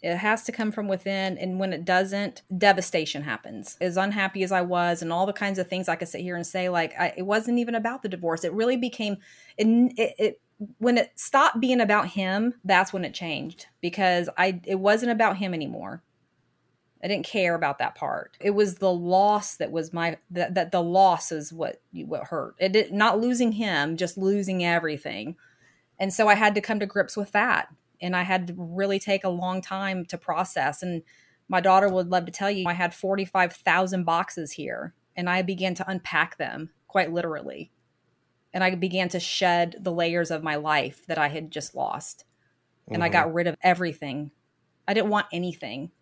It has to come from within. And when it doesn't, devastation happens. As unhappy as I was, and all the kinds of things I could sit here and say, like, I, it wasn't even about the divorce. It really became, it, it, it, when it stopped being about him, that's when it changed because I, it wasn't about him anymore. I didn't care about that part. It was the loss that was my that, that the loss is what what hurt. It did, not losing him, just losing everything. And so I had to come to grips with that and I had to really take a long time to process. And my daughter would love to tell you, I had 45,000 boxes here, and I began to unpack them quite literally. And I began to shed the layers of my life that I had just lost. And I Mhm. got rid of everything. I didn't want anything.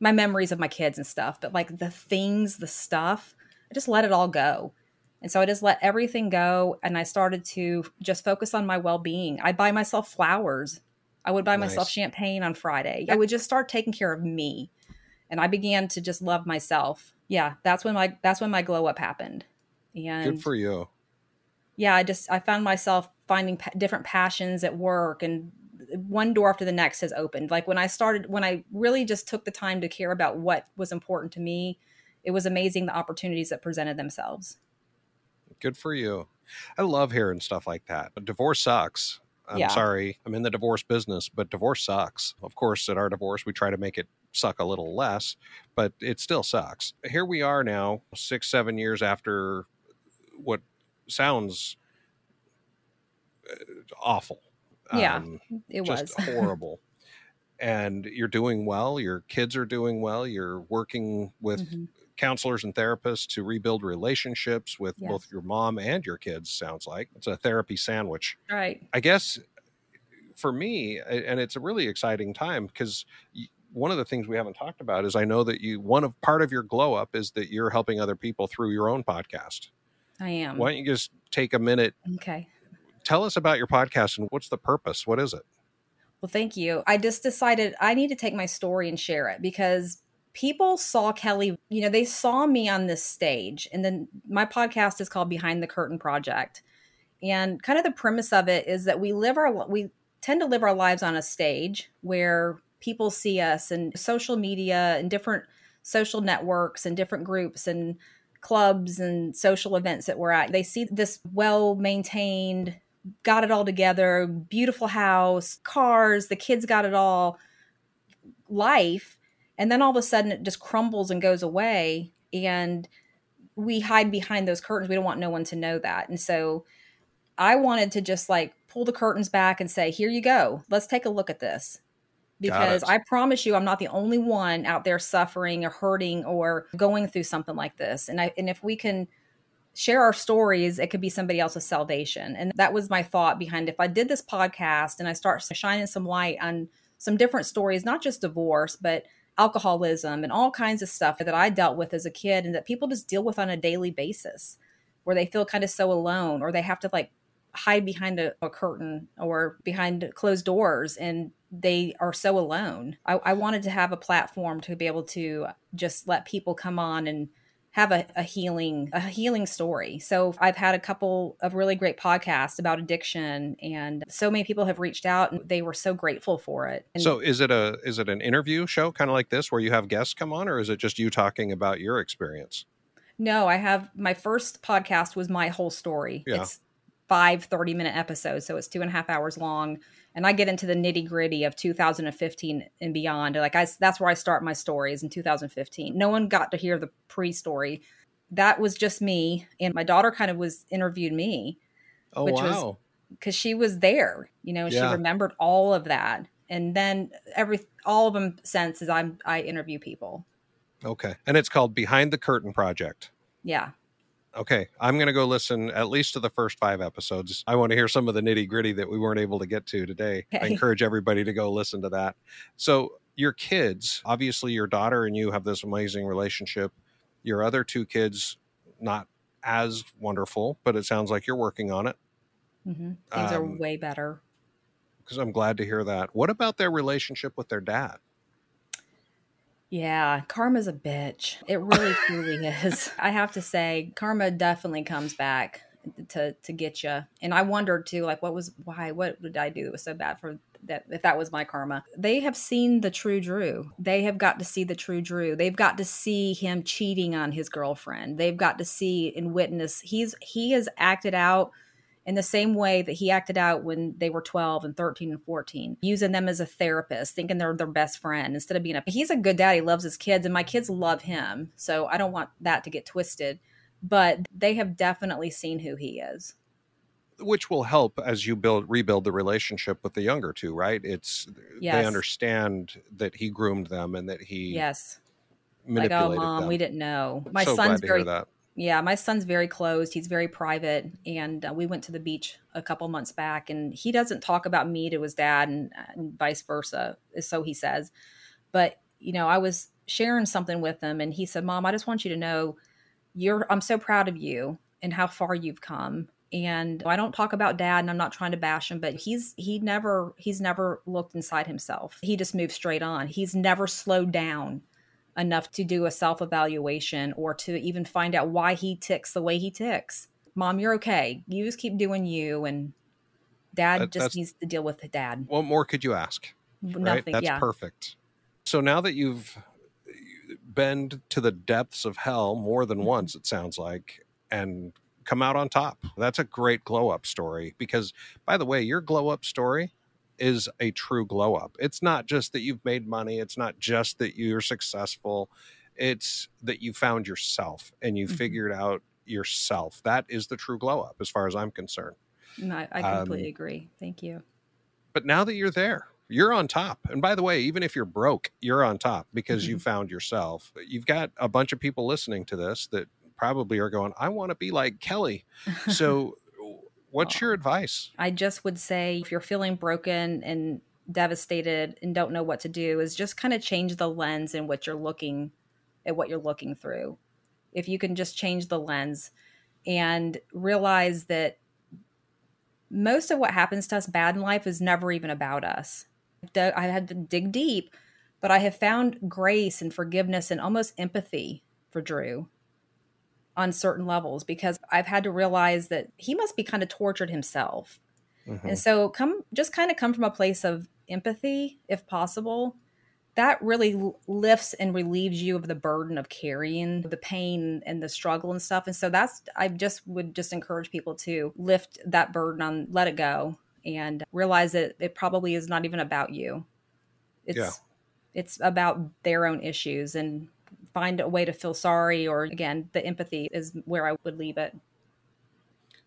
My memories of my kids and stuff, but like the things, the stuff, I just let it all go. And so I just let everything go and I started to just focus on my well being. I buy myself flowers. I would buy myself champagne on Friday. I would just start taking care of me. And I began to just love myself. Yeah, that's when my that's when my glow up happened. And Good for you. yeah, I just I found myself finding pa- different passions at work and one door after the next has opened. Like when I started when I really just took the time to care about what was important to me, it was amazing the opportunities that presented themselves. Good for you. I love hearing stuff like that. Divorce sucks. I'm Yeah. sorry. I'm in the divorce business, but divorce sucks. Of course, at our divorce, we try to make it suck a little less, but it still sucks. Here we are now, six, seven years after what sounds uh, awful. Yeah, Um, It just was. horrible. And you're doing well. Your kids are doing well. You're working with Mhm. Counselors and therapists to rebuild relationships with Yes. both your mom and your kids. Sounds like it's a therapy sandwich. Right. I guess for me, and it's a really exciting time because one of the things we haven't talked about is I know that you one of part of your glow up is that you're helping other people through your own podcast. I am. Why don't you just take a minute, Okay. tell us about your podcast and what's the purpose? What is it? Well, thank you. I just decided I need to take my story and share it because people saw Kelli, you know, they saw me on this stage. And then my podcast is called Behind the Curtain Project. And kind of the premise of it is that we live our we tend to live our lives on a stage where people see us and social media and different social networks and different groups and clubs and social events that we're at. They see this well maintained, got it all together, beautiful house, cars, the kids got it all, life. And then all of a sudden it just crumbles and goes away. And we hide behind those curtains. We don't want no one to know that. And so I wanted to just like pull the curtains back and say, here you go. Let's take a look at this. Because. I promise you, I'm not the only one out there suffering or hurting or going through something like this. And I and if we can share our stories, it could be somebody else's salvation. And that was my thought behind if I did this podcast and I start shining some light on some different stories, not just divorce, but alcoholism and all kinds of stuff that I dealt with as a kid and that people just deal with on a daily basis where they feel kind of so alone or they have to like hide behind a, a curtain or behind closed doors and they are so alone. I, I wanted to have a platform to be able to just let people come on and have a, a healing a healing story. So I've had a couple of really great podcasts about addiction and so many people have reached out and they were so grateful for it. And So is it a is it an interview show kind of like this where you have guests come on or is it just you talking about your experience? No, I have my first podcast was my whole story. Yeah. It's five 30 minute episodes, so it's two and a half hours long. And I get into the nitty gritty of 2015 and beyond. Like I, that's where I start my stories in 2015. No one got to hear the pre story. That was just me, and my daughter kind of was interviewed me Oh Which wow. because she was there. You know, Yeah. she remembered all of that. And then every all of them since is I'm I interview people. okay. And it's called Behind the Curtain Project. Yeah. Okay, I'm going to go listen at least to the first five episodes. I want to hear some of the nitty gritty that we weren't able to get to today. I encourage everybody to go listen to that. So, your kids, obviously, your daughter and you have this amazing relationship. Your other two kids, not as wonderful, but it sounds like you're working on it hmm Things are Um, way better. because I'm glad to hear that. What about their relationship with their dad? Yeah, karma's a bitch. It really truly is. I have to say, karma definitely comes back to to get you. And I wondered too, like, what was why? What did I do that was so bad for that? If that was my karma, they have seen the true Drew. They have got to see the true Drew. They've got to see him cheating on his girlfriend. They've got to see and witness. He's he has acted out in the same way that he acted out when they were 12 and 13 and 14, using them as a therapist, thinking they're their best friend instead of being a. He's a good dad. He loves his kids, and my kids love him. So I don't want that to get twisted. But they have definitely seen who he is. Which will help as you build rebuild the relationship with the younger two, right? It's they understand that he groomed them and that he Yes. Like, oh, mom, them. we didn't know. My so son's very. Yeah, my son's very closed. He's very private, and uh, we went to the beach a couple months back, and he doesn't talk about me to his dad, and, and vice versa. So he says. But you know, I was sharing something with him, and he said, "Mom, I just want you to know, you're. I'm so proud of you and how far you've come." And I don't talk about dad, and I'm not trying to bash him, but he's he never he's never looked inside himself. He just moved straight on. He's never slowed down enough to do a self evaluation or to even find out why he ticks the way he ticks. Mom, you're okay. You just keep doing you, and dad That- just needs to deal with dad. What more could you ask? Nothing. right? That's yeah. perfect. So now that you've been to the depths of hell more than Mm-hmm. once, it sounds like, and come out on top. That's a great glow up story because, by the way, your glow up story is a true glow up. It's not just that you've made money, it's not just that you're successful, it's that you found yourself and you Mhm. figured out yourself. That is the true glow up as far as I'm concerned. No, I, I Um, completely agree. Thank you. but now that you're there you're on top and by the way even if you're broke you're on top because you found yourself you've got a bunch of people listening to this that probably are going i want to be like kelli so what's your advice I just would say if you're feeling broken and devastated and don't know what to do is just kind of change the lens in what you're looking at what you're looking through. If you can just change the lens and realize that most of what happens to us bad in life is never even about us. I had to dig deep, but I have found grace and forgiveness and almost empathy for Drew on certain levels because I've had to realize that he must be kind of tortured himself. Mm-hmm. And so come just kind of come from a place of empathy if possible. That really lifts and relieves you of the burden of carrying the pain and the struggle and stuff. And so that's I just would just encourage people to lift that burden on let it go and realize that it probably is not even about you. It's yeah. it's about their own issues and find a way to feel sorry or again the empathy is where I would leave it.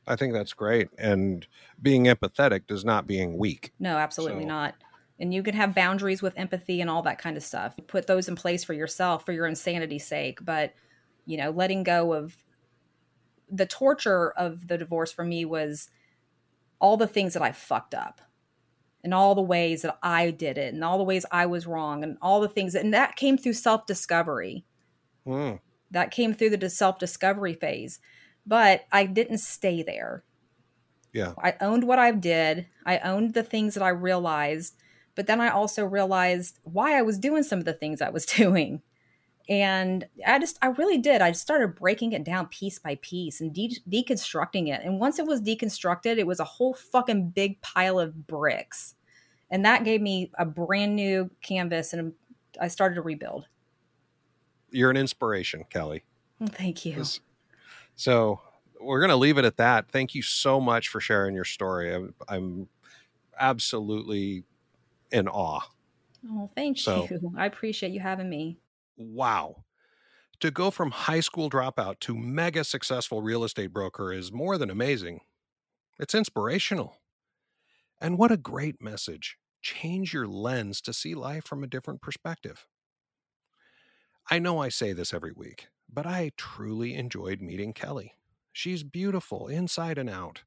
I think that's great. And being empathetic does not being weak. No, absolutely so. not. And you can have boundaries with empathy and all that kind of stuff. Put those in place for yourself for your insanity's sake. But, you know, letting go of the torture of the divorce for me was all the things that I fucked up and all the ways that I did it and all the ways I was wrong and all the things. And that came through self discovery. Mm. That came through the self discovery phase. But I didn't stay there. Yeah. I owned what I did, I owned the things that I realized. But then I also realized why I was doing some of the things I was doing and i just i really did i started breaking it down piece by piece and de- deconstructing it and once it was deconstructed it was a whole fucking big pile of bricks and that gave me a brand new canvas and i started to rebuild you're an inspiration kelli thank you so we're going to leave it at that thank you so much for sharing your story i'm, I'm absolutely in awe oh thank so, you i appreciate you having me wow. To go from high school dropout to mega successful real estate broker is more than amazing. It's inspirational. And what a great message. Change your lens to see life from a different perspective. I know I say this every week, but I truly enjoyed meeting Kelli. She's beautiful inside and out.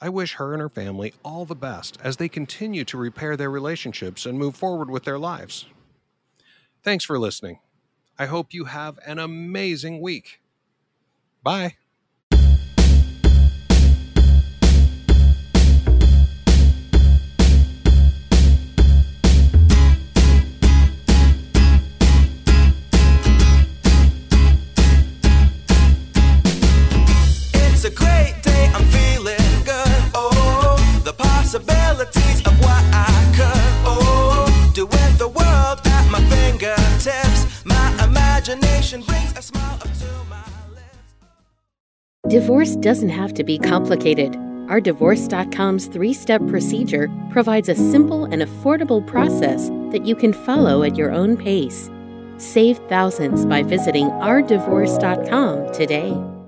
I wish her and her family all the best as they continue to repair their relationships and move forward with their lives. Thanks for listening. I hope you have an amazing week. Bye. Divorce doesn't have to be complicated. Our Divorce.com's three step procedure provides a simple and affordable process that you can follow at your own pace. Save thousands by visiting ourdivorce.com today.